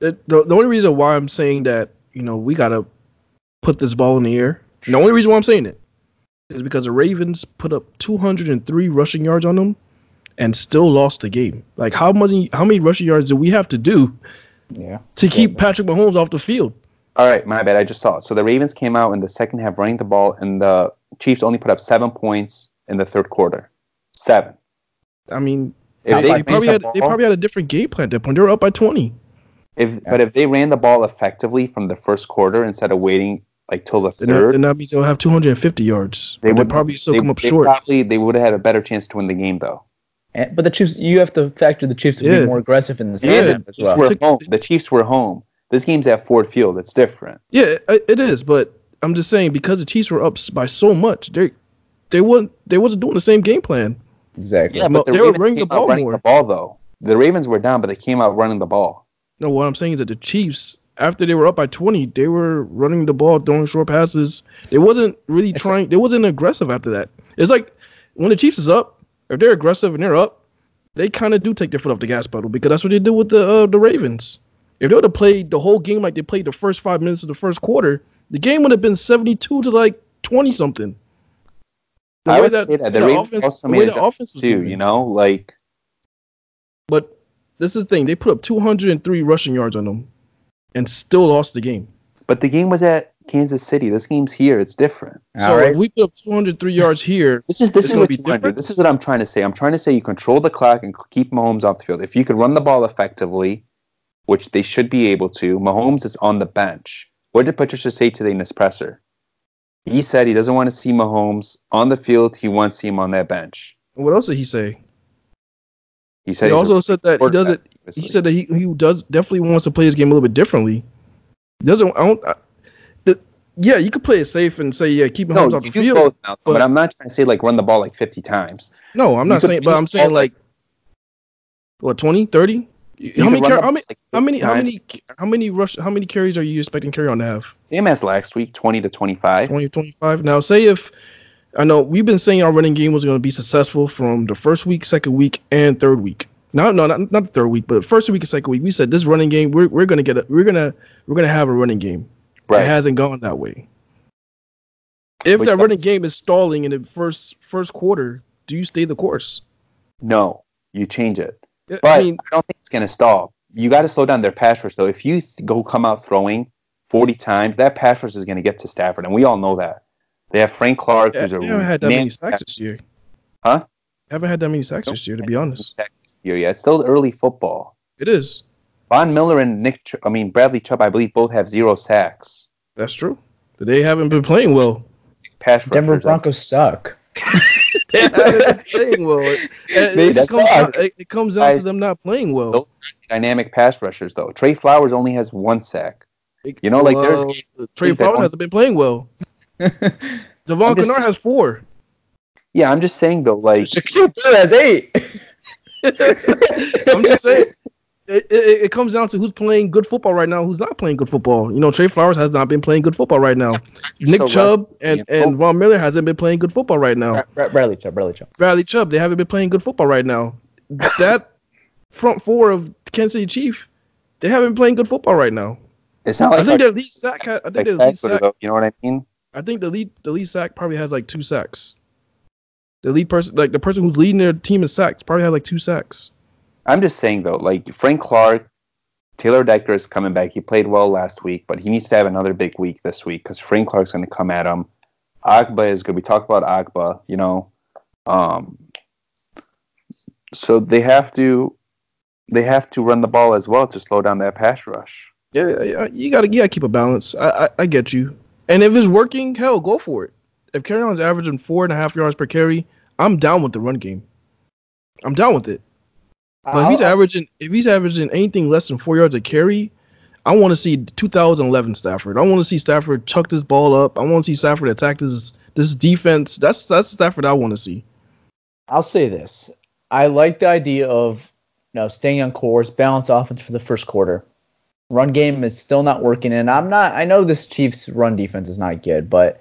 It, the, the only reason why I'm saying that you know we gotta put this ball in the air. the only reason why I'm saying it is because the Ravens put up 203 rushing yards on them and still lost the game. Like how many how many rushing yards do we have to do Yeah. to keep Patrick Mahomes off the field? All right, my bad. I just saw it. So the Ravens came out in the second half running the ball, and the Chiefs only put up seven points in the third quarter. Seven. I mean, If they, they, they probably had the they probably had a different game plan at that point. They were up by 20. if but if they ran the ball effectively from the first quarter instead of waiting like till the Then third, then that means they'll have 250 yards. they They would would probably still they, come up they short. Probably they would have had a better chance to win the game though. And, but the Chiefs, you have to factor the Chiefs Yeah. being more aggressive in the Yeah, half as the well. Were Took- home. The Chiefs were home. This game's at Ford Field. It's different. Yeah, it, it is, but I'm just saying because the Chiefs were up by so much, they they wasn't they wasn't doing the same game plan. Exactly. Yeah, No, but the they were Ravens running the came out ball running more. the ball though. The Ravens were down, but they came out running the ball. No, what I'm saying is that the Chiefs, after they were up by 20, they were running the ball, throwing short passes. They wasn't really trying. They wasn't aggressive after that. It's like when the Chiefs is up, if they're aggressive and they're up, they kind of do take their foot off the gas pedal because that's what they did with the uh, the Ravens. If they would have played the whole game like they played the first five minutes of the first quarter, the game would have been 72 to like 20 something. The I would that- say that the the Ravens offense- also made adjustments too. You know, like But this is the thing. They put up 203 rushing yards on them and still lost the game. but the game was at Kansas City. This game's here. It's different. So All right. if we put up 203 yards here, This is this is what you want to do. different? This is what I'm trying to say. I'm trying to say you control the clock and keep Mahomes off the field. If you could run the ball effectively, which they should be able to, Mahomes is on the bench. What did Patricia say today in his presser? He said he doesn't want to see Mahomes on the field. He wants to see him on that bench. what else did he say? He said He also said that he does it. quarterback, He said that he, he does definitely wants to play his game a little bit differently. Doesn't I don't? I, the, yeah, you could play it safe and say yeah, keep Mahomes no, off the field. both, Malcolm, but, but- I'm not trying to say like run the ball like 50 times. No, I'm You not saying, but I'm saying like What 20, 30? How many, car- how many, like, how many, how many, how many rush, how many carries are you expecting Kerryon to have? Same as last week, 20 to 25. 20, to 25. Now, say if I know we've been saying our running game was going to be successful from the first week, second week, and third week. No, no, not, not the third week, but first week and second week. We said this running game, we're, we're gonna get a, we're gonna we're gonna have a running game. Right. It hasn't gone that way. If Which that running game is stalling in the first first quarter, do you stay the course? No, you change it. But I, I don't think it's going to stall. You got to slow down their pass rush, though. If you th- go come out throwing 40 times, that pass rush is going to get to Stafford, and we all know that. They have Frank Clark, yeah, who's a they haven't had that many sacks this year. Huh? Haven't had that many sacks this year, to be honest. Year yet. It's still early football. It is. Von Miller and Nick, Ch- I mean Bradley Chubb, I believe both have zero sacks. That's true. But They haven't been playing well. Pass Denver Broncos suck. they haven't playing well. It, They it comes, out, down, it, it comes down to them not playing well. those dynamic pass rushers, though. Trey Flowers only has one sack. You know, like, there's Trey Flowers hasn't been playing well. Devon I'm Kennard has four. Yeah, I'm just saying though, like Shaquil Barrett has eight. I'm just saying. It, it, it comes down to who's playing good football right now, who's not playing good football. You know, Trey Flowers has not been playing good football right now. Nick So Chubb and, yeah. and oh. Von Miller hasn't been playing good football right now. Bra- Bradley Chubb, Bradley Chubb. Bradley Chubb, they haven't been playing good football right now. That front four of Kansas City Chief, they haven't been playing good football right now. it's not I think their lead sack. ha- I think like their lead sack. you know what I mean? I think the lead the lead sack probably has like two sacks. The lead person, like the person who's leading their team in sacks, probably has like two sacks. I'm just saying though, like Frank Clark, Taylor Decker is coming back. He played well last week, but he needs to have another big week this week because Frank Clark's going to come at him. Ogbah is good. We talked about Ogbah, you know. Um, so they have to, they have to run the ball as well to slow down that pass rush. Yeah, yeah, you gotta you gotta keep a balance. I, I I get you. And if it's working, hell, go for it. If Kerryon's averaging four and a half yards per carry, I'm down with the run game. I'm down with it. But if he's averaging if he's averaging anything less than four yards a carry, I want to see 2011 Stafford. I want to see Stafford chuck this ball up. I want to see Stafford attack this this defense. That's that's Stafford I want to see. I'll say this. I like the idea of you know staying on course, balanced offense for the first quarter. Run game is still not working, and I'm not. I know this Chiefs run defense is not good, but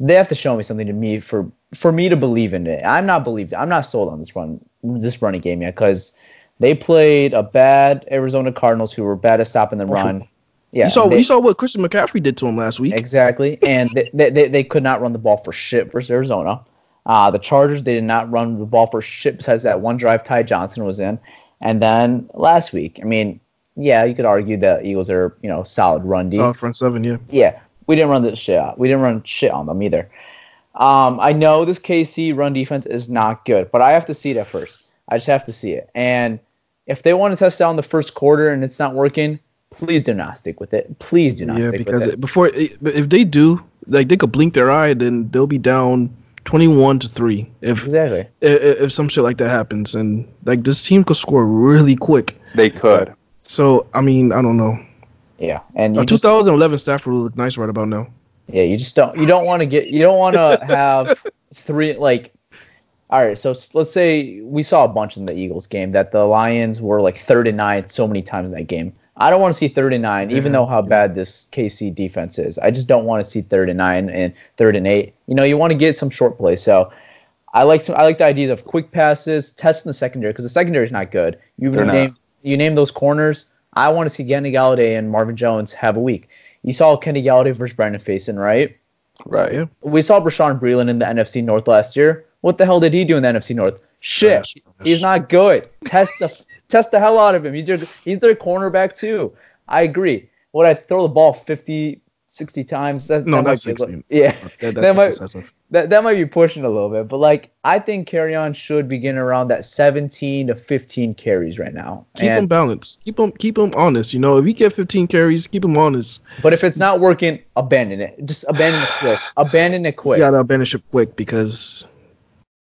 they have to show me something to me for for me to believe in it. I'm not believed. I'm not sold on this run this running game yet because they played a bad Arizona Cardinals who were bad at stopping the run. Yeah, you saw they- you saw what Christian McCaffrey did to him last week. Exactly. And they, they, they, could not run the ball for shit versus Arizona. Uh, the Chargers, they did not run the ball for shit besides that one drive Ty Johnson was in. And then last week, I mean, yeah, you could argue that Eagles are, you know, solid run D. Solid front seven, yeah. Yeah, we didn't run this shit out. We didn't run shit on them either. Um, I know this KC run defense is not good, but I have to see it at first. I just have to see it. And if they want to test out in the first quarter and it's not working, please do not stick with it. Please do not yeah, stick because with it. before if they do, like they could blink their eye, then they'll be down twenty-one to three. If Exactly. if, if some shit like that happens, and like this team could score really quick. They could. So I mean, I don't know. Yeah. And you Uh, just, 2011 Stafford will look nice right about now. Yeah, you just don't you don't want to get you don't want to have three like all right, so let's say we saw a bunch in the Eagles game that the Lions were like 39 so many times in that game. I don't want to see 39 even mm-hmm. though how bad this KC defense is. I just don't want to see 39 and third and 8. You know, you want to get some short plays. So I like some I like the ideas of quick passes, testing the secondary because the secondary is not good. You They're not. name you name those corners. I want to see Kenny Golladay and Marvin Jones have a week. You saw Kenny Golladay versus Brandon Faison, right? Right. Yeah. We saw Bashaud Breeland in the NFC North last year. What the hell did he do in the NFC North? Shit, he's not good. Test the test the hell out of him. He's their he's their cornerback too. I agree. Would I throw the ball 50, 60 times? That, No, that not 60. Yeah, That, That that's might- excessive. that that might be pushing a little bit, but like I think Kerryon should begin around that 17 to 15 carries right now. Keep And- them balanced. Keep them keep them honest. You know, if you get 15 carries, keep them honest. but if it's not working, abandon it. Just abandon it quick. Abandon it quick. You gotta abandon ship quick because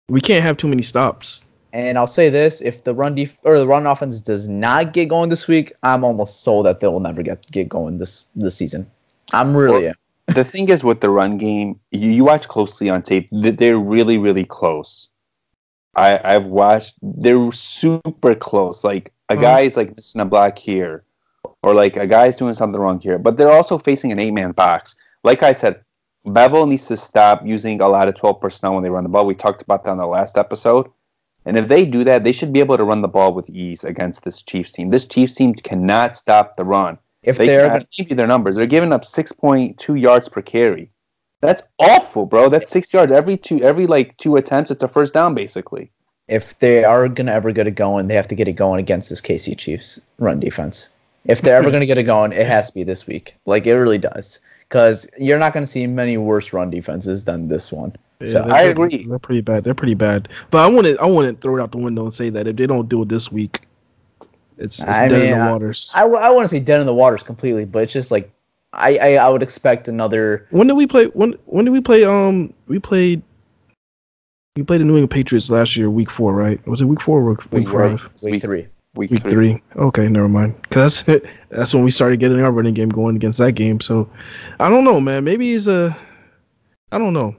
we can't have too many stops. And I'll say this: if the run def- or the run offense does not get going this week, I'm almost sold that they will never get get going this this season. I'm really the thing is with the run game, you, you watch closely on tape. They're really, really close. I I've watched. They're super close. Like a Uh-huh. guy's like missing a block here, or like a guy's doing something wrong here, but they're also facing an eight man box. Like I said, Bevell needs to stop using a lot of 12 personnel when they run the ball. We talked about that on the last episode. And if they do that, they should be able to run the ball with ease against this Chiefs team. This Chiefs team cannot stop the run. If They they're gonna, give you their numbers. They're giving up 6.2 yards per carry. That's awful, bro. That's six yards every two every like two attempts. It's a first down basically. if they are gonna ever get it going, they have to get it going against this KC Chiefs run defense. If they're ever gonna get it going, it has to be this week. Like it really does, because you're not gonna see many worse run defenses than this one. Yeah, So, I pretty- agree. They're pretty bad. They're pretty bad. But I want to I wouldn't throw it out the window and say that if they don't do it this week, it's, it's dead in mean, the I- waters. I, I wouldn't say dead in the waters completely, but it's just like I, I I would expect another. when did we play? When when did we play? Um, we played. We played the New England Patriots last year, week four, right? Was it week four or week, week Week, five? week three. Week, Week three. Okay, never mind. Cause that's, that's when we started getting our running game going against that game. So, I don't know, man. Maybe he's a. I don't know.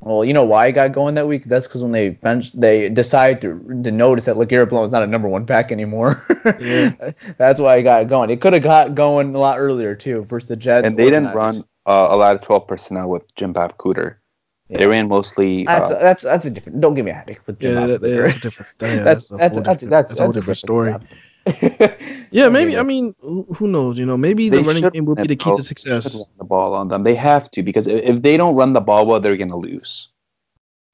Well, you know why I got going that week? That's because when they bench, they decide to, to notice that LeGarrette Blount is not a number one back anymore. Yeah. That's why I got going. It could have got going a lot earlier too versus the Jets. and they didn't Niners. run uh, a lot of 12 personnel with Jim Bob Cooter. They ran mostly. That's uh, that's that's a different. Don't give me a headache with Jim Yeah, that, yeah, that's a different. yeah, that's that's whole that's different- that's a whole that's a different story. Yeah, maybe. I mean, who who knows? You know, maybe they the running game will be the key bro. to success. run the ball on them. They have to because if, if they don't run the ball well, they're gonna lose.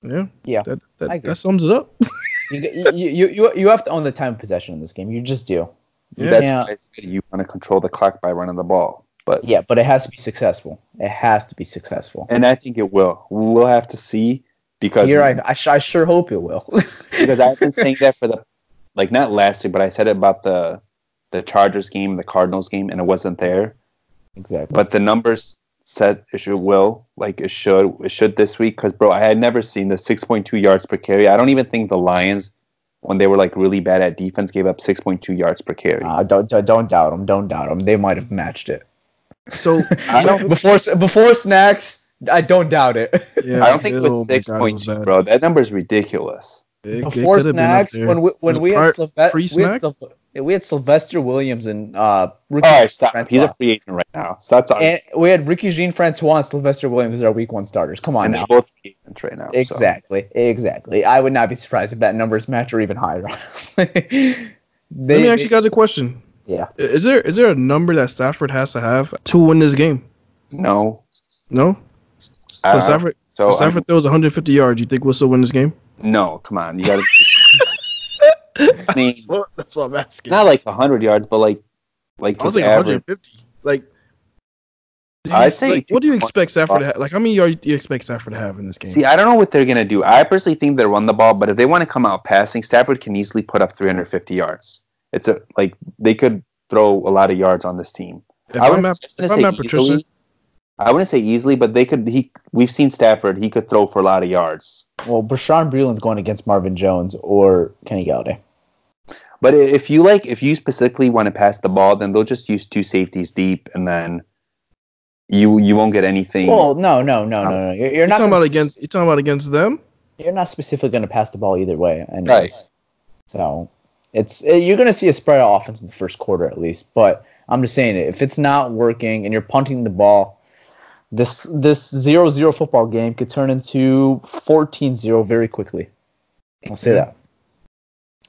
Yeah, Yeah, That that, that sums it up. You, you you you you have to own the time of possession in this game. You just do. Yeah. That's Yeah. why you want to control the clock by running the ball. But Yeah, but it has to be successful. It has to be successful. and I think it will. We'll have to see because You're right. I, sh- I sure hope it will. because I've been saying that for the like not last week, but I said it about the the Chargers game, the Cardinals game, and it wasn't there. exactly. But the numbers said it should will like it should it should this week because bro, I had never seen the six point two yards per carry. I don't even think the Lions when they were like really bad at defense gave up six point two yards per carry. Uh, don't, don't don't doubt them. Don't doubt them. They might have matched it. So I don't before before snacks. I don't doubt it. yeah, I don't think it was my six God, it point was two, bad. bro. That number is ridiculous. It- it before could have been up snacks, when we when we part- had Sylve- we, had pre-snacks? We had Sylvester Williams and uh Ricky All right, stop. Francois. He's a free agent right now. Stop talking. and we had Ricky Jean Francois and Sylvester Williams as our week one starters. Come on And now. they're both free agents right now. so. Exactly. Exactly. I would not be surprised if that numbers match or even higher, honestly. they, Let me ask you guys a question. Yeah. Is there is there a number that Stafford has to have to win this game? No. No. So Uh, Stafford, so if Stafford throws 150 yards. You think we'll still win this game? No, come on. You got to. I mean, Well, that's what I'm asking. not like 100 yards, but like, like I was like average. 150. Like, do I'd say like, what do you expect Stafford to have? Like, how many yards do you expect Stafford to have in this game? See, I don't know what they're gonna do. I personally think they run the ball, but if they want to come out passing, Stafford can easily put up 350 yards. It's a like they could throw a lot of yards on this team. if I wouldn't at, just if I'm say Patricia, easily. I wouldn't say easily, but they could. He we've seen Stafford. He could throw for a lot of yards. Well, Bashaud Breeland's going against Marvin Jones or Kenny Golladay. But if you like, if you specifically want to pass the ball, then they'll just use two safeties deep, and then you you won't get anything. Well, no, no, no, no, no. Uh, you're, you're you're not talking about spec- against. You're talking about against them. You're not specifically going to pass the ball either way, anyways. Right. So it's eh, you're going to see a spread offense in the first quarter at least. But I'm just saying, if it's not working and you're punting the ball, this this zero zero football game could turn into 14-0 very quickly. I'll say that.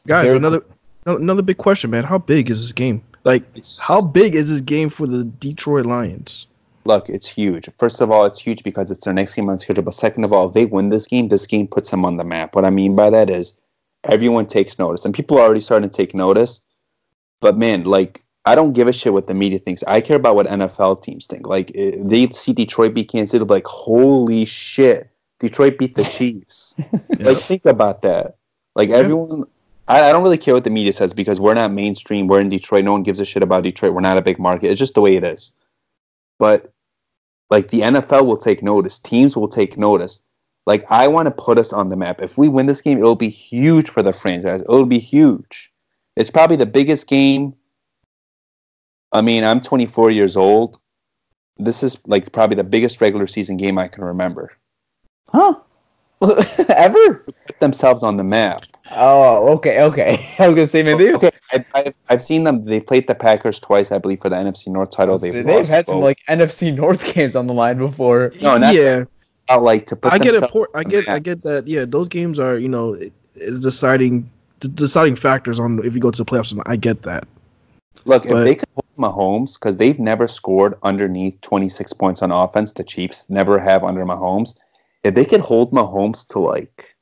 Guys, Very another another big question, man. How big is this game? Like, how big is this game for the Detroit Lions? Look, it's huge. First of all, it's huge because it's their next game on schedule. But second of all, if they win this game, this game puts them on the map. What I mean by that is everyone takes notice, and people are already starting to take notice. But man, like I don't give a shit what the media thinks. I care about what NFL teams think. Like eh, they see Detroit beat Kansas City, they'll be like, "Holy shit, Detroit beat the Chiefs!" Like think about that. Like everyone, I, I don't really care what the media says because we're not mainstream. We're in Detroit. No one gives a shit about Detroit. We're not a big market. It's just the way it is. But like the NFL will take notice. Teams will take notice. Like I want to put us on the map. If we win this game, it'll be huge for the franchise. It'll be huge. It's probably the biggest game. I mean, I'm 24 years old. This is like probably the biggest regular season game I can remember. Huh? Ever? Put themselves on the map. Oh, okay, okay. I was gonna say, man, they, Okay, I, I've, I've seen them. They played the Packers twice, I believe, for the NFC North title. They've, they've, lost had some like NFC North games on the line before. No, not- yeah, like to put. I get it. Por- I get. I get that. Yeah, those games are you know deciding deciding factors on if you go to the playoffs. And. I get that. Look, if they could hold Mahomes, because they've never scored underneath 26 points on offense, the Chiefs never have under Mahomes. If they could hold Mahomes to like,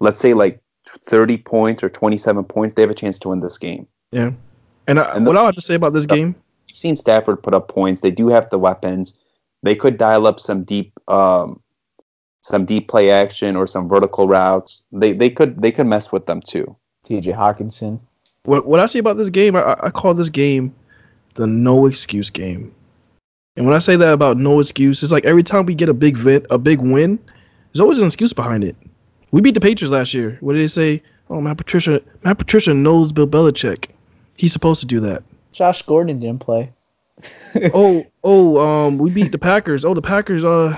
let's say like 30 points or 27 points, they have a chance to win this game. Yeah, and, I, And what the- I have to say about this game, You've seen Stafford put up points. They do have the weapons. They could dial up some deep, um, some deep play action or some vertical routes. They they could they could mess with them too. T.J. Hockenson. what what I say about this game, I- I, I call this game the no excuse game. And when I say that about no excuse, it's like every time we get a big vin, a big win, there's always an excuse behind it. We beat the Patriots last year. What did they say? Oh, Matt Patricia, Matt Patricia knows Bill Belichick. He's supposed to do that. Josh Gordon didn't play. oh, oh, um, we beat the Packers. Oh, the Packers. Uh,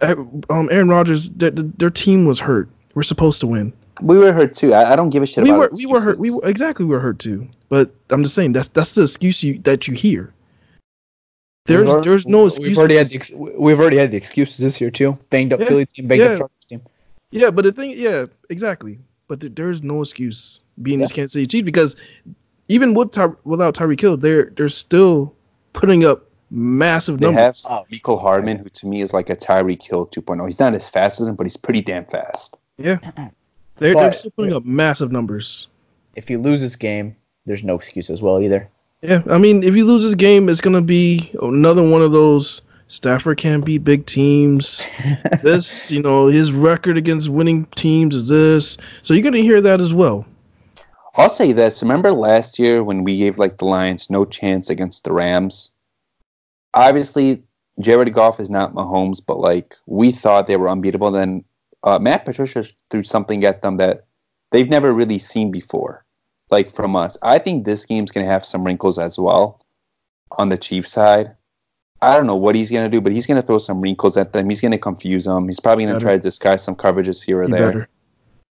eh, um, Aaron Rodgers, their, their team was hurt. We're supposed to win. We were hurt too. I, I don't give a shit We about were, we were hurt. We were, exactly, we were hurt too. But I'm just saying that's that's the excuse you that you hear. There's there's no excuse. We've already had the ex- we've already had the excuses this year too. Banged up Yeah, Philly team, banged yeah. up Chargers team. Yeah, but the thing, yeah, exactly. But th- there's no excuse being this Kansas City Chiefs because even with Ty- without Tyreek Hill, they're they're still putting up massive They have numbers. Oh. Mecole Hardman, who to me is like a Tyreek Hill 2.0. He's not as fast as him, but he's pretty damn fast. Yeah, they're they're still putting up massive numbers. If you lose this game, there's no excuse as well either. Yeah, I mean, if you lose this game, it's gonna be another one of those. Stafford can't beat big teams. this, you know, his record against winning teams is this. So you're gonna hear that as well. I'll say this. Remember last year when we gave like the Lions no chance against the Rams? Obviously, Jared Goff is not Mahomes, but like we thought they were unbeatable. Then uh, Matt Patricia threw something at them that they've never really seen before, like from us. I think this game's gonna have some wrinkles as well on the Chiefs side. I don't know what he's gonna do, but he's gonna throw some wrinkles at them. He's gonna confuse them. He's probably gonna Better. try to disguise some coverages here or You there. better,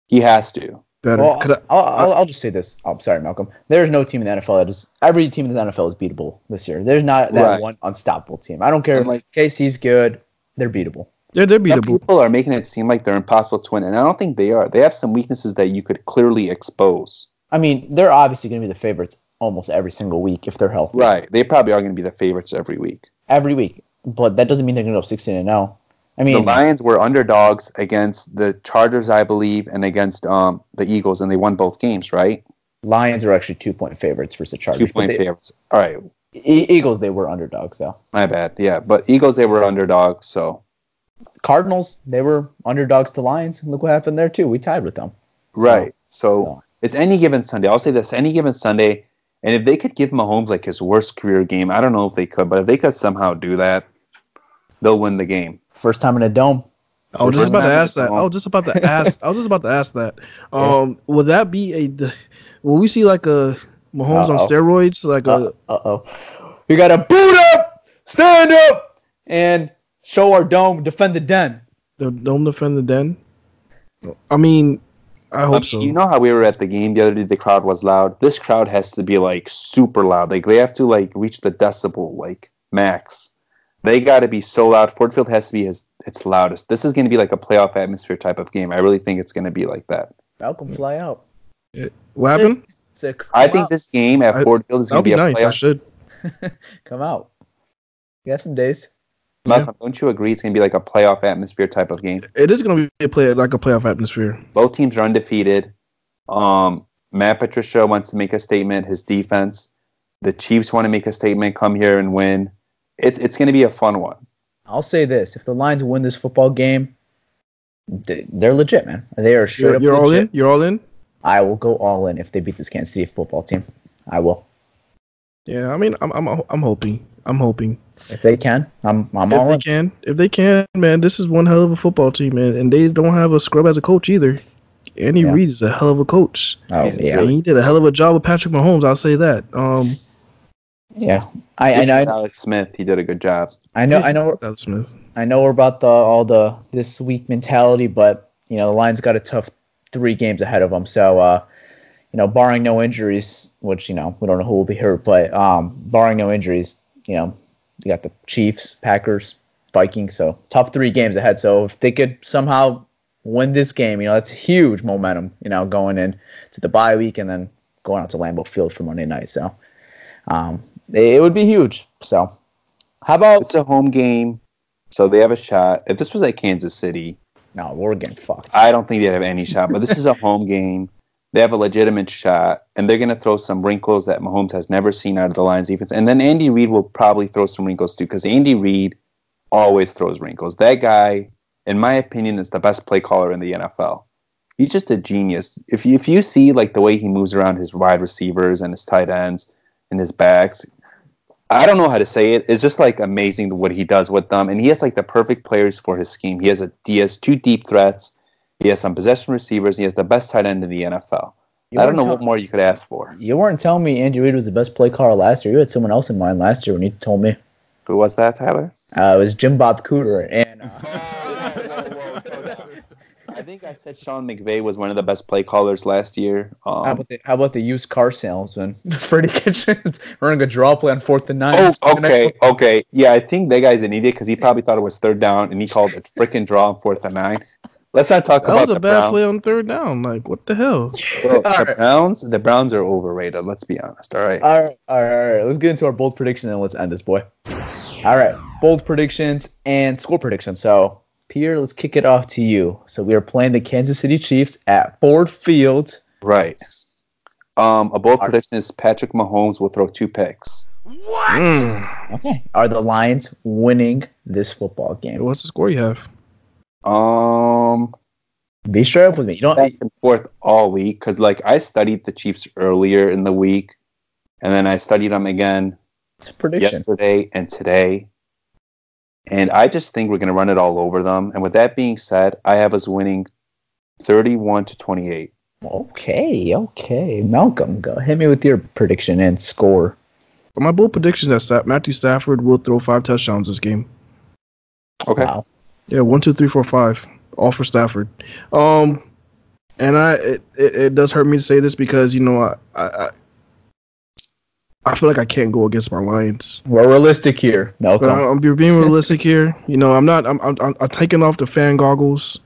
He has to. Better. Well, 'Cause I- I'll, I'll, I'll just say this. Oh, I'm sorry, Malcolm. There's no team in the NFL that is. Every team in the NFL is beatable this year. There's not that Right. one unstoppable team. I don't care. And, like- KC's good. They're beatable. yeah, they're Some beatable. people are making it seem like they're impossible to win, and I don't think they are. They have some weaknesses that you could clearly expose. I mean, they're obviously going to be the favorites almost every single week if they're healthy. Right. They probably are going to be the favorites every week. Every week, but that doesn't mean they're going to go 16 and 0. I mean, the Lions were underdogs against the Chargers, I believe, and against um, the Eagles, and they won both games, right? Lions are actually two point favorites versus the Chargers. Two point they- favorites. All right. E- Eagles, they were underdogs though. My bad. Yeah. But Eagles, they were underdogs, so. Cardinals, they were underdogs to Lions. Look what happened there too. We tied with them. Right. So, so- it's any given Sunday. I'll say this any given Sunday. And if they could give Mahomes like his worst career game, I don't know if they could, but if they could somehow do that, they'll win the game. First time in a dome. I was just about to ask that. I was just about to ask. I was just about to ask that. Um, will that be a? Will we see like a Mahomes on Uh-oh. steroids? Like a Uh oh. We got to boot up, stand up, and show our dome, defend the den. the dome defend the den? I mean, I hope I mean, so. You know how we were at the game the other day? The crowd was loud. This crowd has to be like super loud. Like they have to like reach the decibel like max. They got to be so loud. Ford Field has to be his its loudest. This is going to be like a playoff atmosphere type of game. I really think it's going to be like that. Malcolm, fly out. what happened? Sick. I think this game at I- Ford Field is going to be be, a nice. I should. come out. You have some days. Malcolm, don't you agree? It's going to be like a playoff atmosphere type of game. It is going to be a play like a playoff atmosphere. Both teams are undefeated. Um, Matt Patricia wants to make a statement. His defense. The Chiefs want to make a statement. Come here and win. It's it's going to be a fun one. I'll say this: if the Lions win this football game, they- they're legit, man. They are straight You're, up you're all in. You're all in. I will go all in if they beat this Kansas City football team. I will. Yeah, I mean, I'm I'm I'm hoping. I'm hoping If they can, I'm I'm if all they in. can, if they can, man, this is one hell of a football team, man, and they don't have a scrub as a coach either. Andy Yeah. Reid is a hell of a coach. Oh yeah, And he did a hell of a job with Patrick Mahomes. I'll say that. Um, yeah. I I know Alex Smith, he did a good job. I know I know Alex Smith. I know we're about the all the this week mentality, but you know the Lions got a tough three games ahead of them. So, uh, you know, barring no injuries, which you know we don't know who will be hurt, but um, barring no injuries, you know, you got the Chiefs, Packers, Vikings. So tough three games ahead. So if they could somehow win this game, you know, that's huge momentum. You know, going in to the bye week and then going out to Lambeau Field for Monday night. So um, it, would be huge. So how about It's a home game, so they have a shot. If this was at Kansas City, no? We're getting fucked. I don't think they'd have any shot. But this is a home game. They have a legitimate shot, and they're going to throw some wrinkles that Mahomes has never seen out of the Lions defense. And then Andy Reid will probably throw some wrinkles too, because Andy Reid always throws wrinkles. That guy, in my opinion, is the best play caller in the NFL. He's just a genius. If you, if you see like the way he moves around his wide receivers and his tight ends and his backs, I don't know how to say it. It's just like amazing what he does with them, and he has like the perfect players for his scheme. He has a he has two deep threats. He has some possession receivers. He has the best tight end in the NFL. You I don't know weren't what more you could ask for. You weren't telling me Andy Reid was the best play caller last year. You had someone else in mind last year when you told me. Who was that, Tyler? Uh, it was Jim Bob Cooter. And uh, I think I said Sean McVay was one of the best play callers last year. how, Um, about the, how about the used car salesman, Freddie Kitchens, running a draw play on fourth and oh, nine? okay, okay. Yeah, I think that guy's an idiot because he probably thought it was third down and he called a freaking draw on fourth and nine. Let's not talk about it. That about was a the bad Browns. play on third down. Like, what the hell? Bro, the Alright. Browns, the Browns are overrated. Let's be honest. All right. All right, all right, all right. Let's get into our bold prediction and let's end this, boy. All right, bold predictions and score predictions. So, Pierre, let's kick it off to you. So, we are playing the Kansas City Chiefs at Ford Field. Right. Um, a bold prediction is Patrick Mahomes will throw two picks. Mm. Okay. Are the Lions winning this football game? What's the score you have? Um, Be straight up with me. You don't. back and forth all week because, like, I studied the Chiefs earlier in the week, and then I studied them again It's a prediction. yesterday and today. And I just think we're going to run it all over them. And with that being said, I have us winning 31 to 28. Okay, okay. Malcolm, go hit me with your prediction and score. My bold prediction that Sta- Matthew Stafford will throw five touchdowns this game. Okay. Wow. Yeah, one, two, three, four, five, all for Stafford. Um, and I it, it, it does hurt me to say this because you know I, I I I feel like I can't go against my Lions. We're realistic here, But Malcolm. I'm, I'm being realistic here. You know, I'm not. I'm I'm, I'm, I'm taking off the fan goggles,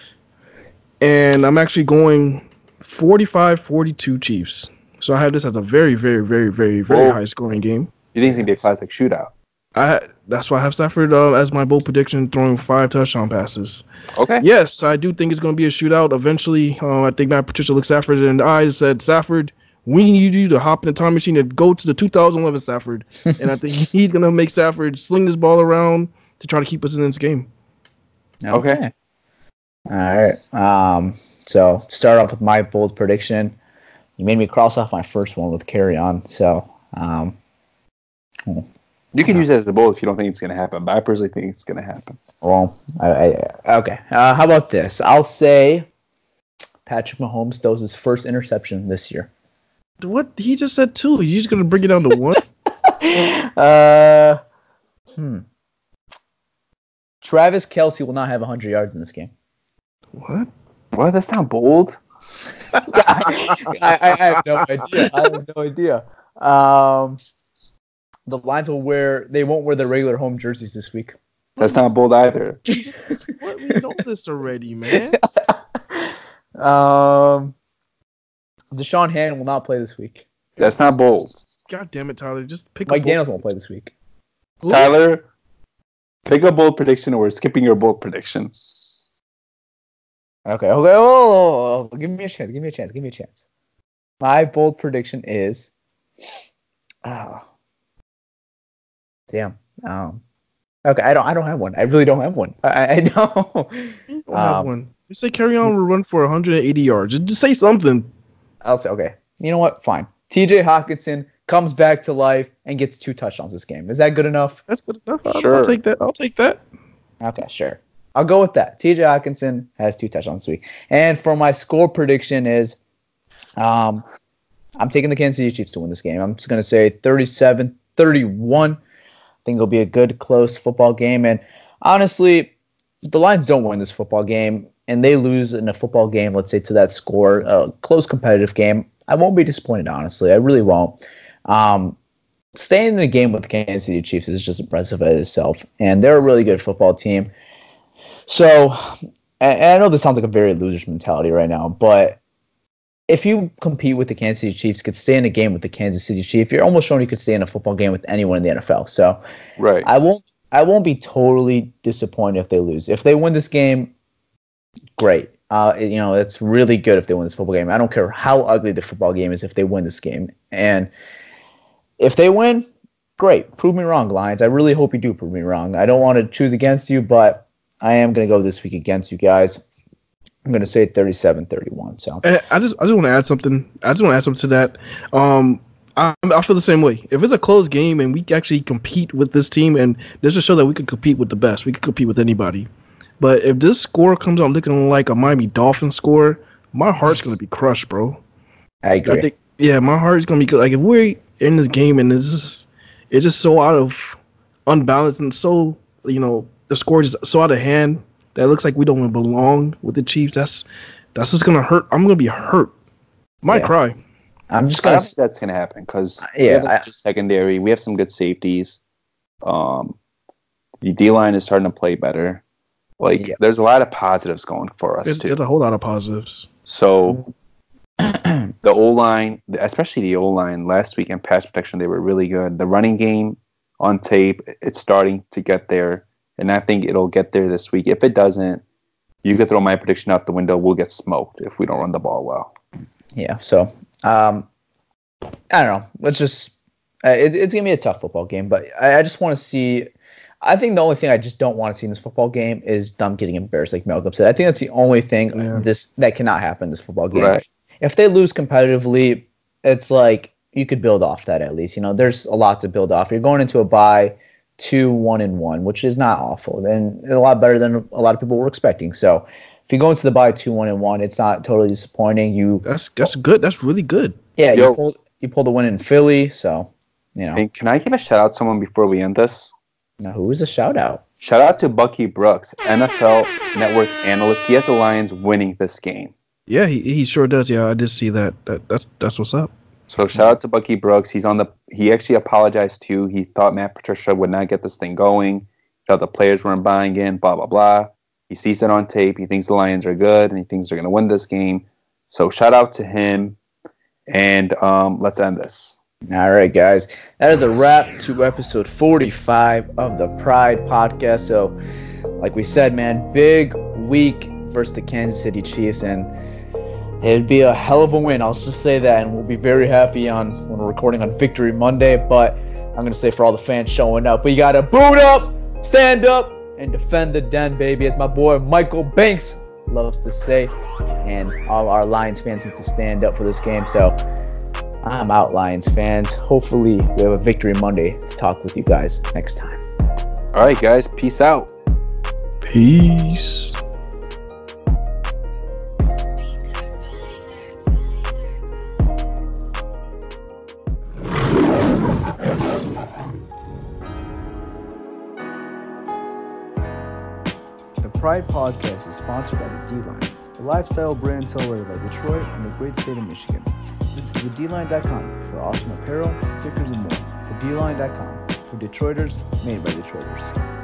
and I'm actually going 45-42 Chiefs. So I have this as a very, very, very, very, very Whoa. high scoring game. You think it's going to be a classic shootout? I that's why I have Stafford uh, as my bold prediction, throwing five touchdown passes. Okay. Yes, I do think it's going to be a shootout. Eventually, uh, I think Matt Patricia looked Stafford in the eyes and said, Stafford, we need you to hop in the time machine and go to the 2011 Stafford. and I think he's going to make Stafford sling this ball around to try to keep us in this game. Okay. All right. Um. So to start off with my bold prediction. You made me cross off my first one with Kerryon. So um. You can use that as a bold if you don't think it's going to happen, but I personally think it's going to happen. Well, I, I okay. Uh, how about this? I'll say Patrick Mahomes throws his first interception this year. What? He just said two. He's just going to bring it down to one? uh, hmm. Travis Kelce will not have 100 yards in this game. what? What? That's not bold. I, I, I have no idea. I have no idea. Um, the Lions will wear. They won't wear their regular home jerseys this week. That's not bold either. What? We know this already, man. Um, Da'Shawn Hand will not play this week. That's not bold. God damn it, Tyler. Just pick Mike a Daniels won't play this week. Who? Tyler, pick a bold prediction or we're skipping your bold prediction. Okay. Okay. Oh, oh, oh, give me a chance. Give me a chance. Give me a chance. My bold prediction is. Oh. Damn. Um. Okay. I don't. I don't have one. I really don't have one. I, I don't. You don't have Um, one. Just say Kerryon will run for 180 yards. Just say something. I'll say. Okay. You know what? Fine. T.J. Hockenson comes back to life and gets two touchdowns this game. Is that good enough? That's good enough. I'll, Sure. I'll take that. I'll take that. Okay, sure. I'll go with that. TJ Hockenson has two touchdowns this week. And for my score prediction is um I'm taking the Kansas City Chiefs to win this game. I'm just going to say 37 31. I think it'll be a good close football game and honestly, the Lions don't win this football game, and they lose in a football game, let's say to that score, a close competitive game, I won't be disappointed, honestly. I really won't. Um, staying in the game with the Kansas City Chiefs is just impressive in itself, and they're a really good football team. So, and I know this sounds like a very loser's mentality right now, but if you compete with the Kansas City Chiefs, could stay in a game with the Kansas City Chiefs, you're almost showing you could stay in a football game with anyone in the NFL. So, Right. I won't I won't be totally disappointed if they lose. If they win this game, great. Uh, you know, it's really good if they win this football game. I don't care how ugly the football game is if they win this game. And if they win, great. Prove me wrong, Lions. I really hope you do prove me wrong. I don't want to choose against you, but I am going to go this week against you guys. I'm going to say 37-31. So And I just I just want to add something. I just want to add something to that. Um, I, I feel the same way. If it's a close game and we actually compete with this team, and this just show that we could compete with the best. We could compete with anybody. But if this score comes out looking like a Miami Dolphins score, my heart's gonna be crushed, bro. I agree. I think yeah, my heart's gonna be. Like if we're in this game and it's just it's just so out of unbalanced and so you know the score is so out of hand that it looks like we don't even belong with the Chiefs. That's that's just gonna hurt. I'm gonna be hurt. Might Yeah. cry. I'm just I going don't think that's gonna happen because Yeah, we have I- a secondary. We have some good safeties. Um, the D line is starting to play better. Like, Yeah. there's a lot of positives going for us There's, too. there's a whole lot of positives. So the O line, especially the O line, last week in pass protection, they were really good. The running game on tape, it's starting to get there, and I think it'll get there this week. If it doesn't, you could throw my prediction out the window. We'll get smoked if we don't run the ball well. yeah. So um, I don't know. Let's just. Uh, it, it's gonna be a tough football game, but I, I just want to see. I think the only thing I just don't want to see in this football game is them getting embarrassed, like Malcolm said. I think that's the only thing Yeah. this that cannot happen in this football game. Right. If they lose competitively, it's like you could build off that at least. You know, there's a lot to build off. You're going into a bye two one and one, which is not awful, and a lot better than a lot of people were expecting. So. If you go into the bye two one and one, it's not totally disappointing. You That's that's good. That's really good. yeah, Yo. you pulled you pulled a win in Philly, so you know. And can I give a shout out to someone before we end this? Now, who's was a shout out? Shout out to Bucky Brooks, NFL Network analyst. He has the Lions winning this game. Yeah, he, he sure does. Yeah, I did see that. That that's that's what's up. So shout out to Bucky Brooks. He's on the. He actually apologized too. He thought Matt Patricia would not get this thing going. He thought the players weren't buying in. Blah blah blah. He sees it on tape. He thinks the Lions are good, and he thinks they're going to win this game. So shout out to him. And um, let's end this. All right, guys. That is a wrap to episode 45 of the Pride podcast. So, like we said, man, big week versus the Kansas City Chiefs, and it'd be a hell of a win. I'll just say that, and we'll be very happy on when we're recording on Victory Monday. But I'm gonna say for all the fans showing up, we gotta boot up, stand up, and defend the den, baby. As my boy Michael Banks loves to say, and all our Lions fans need to stand up for this game. So. I'm out, Lions fans. Hopefully, we have a victory Monday to talk with you guys next time. All right, guys. Peace out. Peace. The Pride Podcast is sponsored by the D Line, a lifestyle brand celebrated by Detroit and the great state of Michigan. Visit thedline.com for awesome apparel, stickers, and more. Thedline.com for Detroiters made by Detroiters.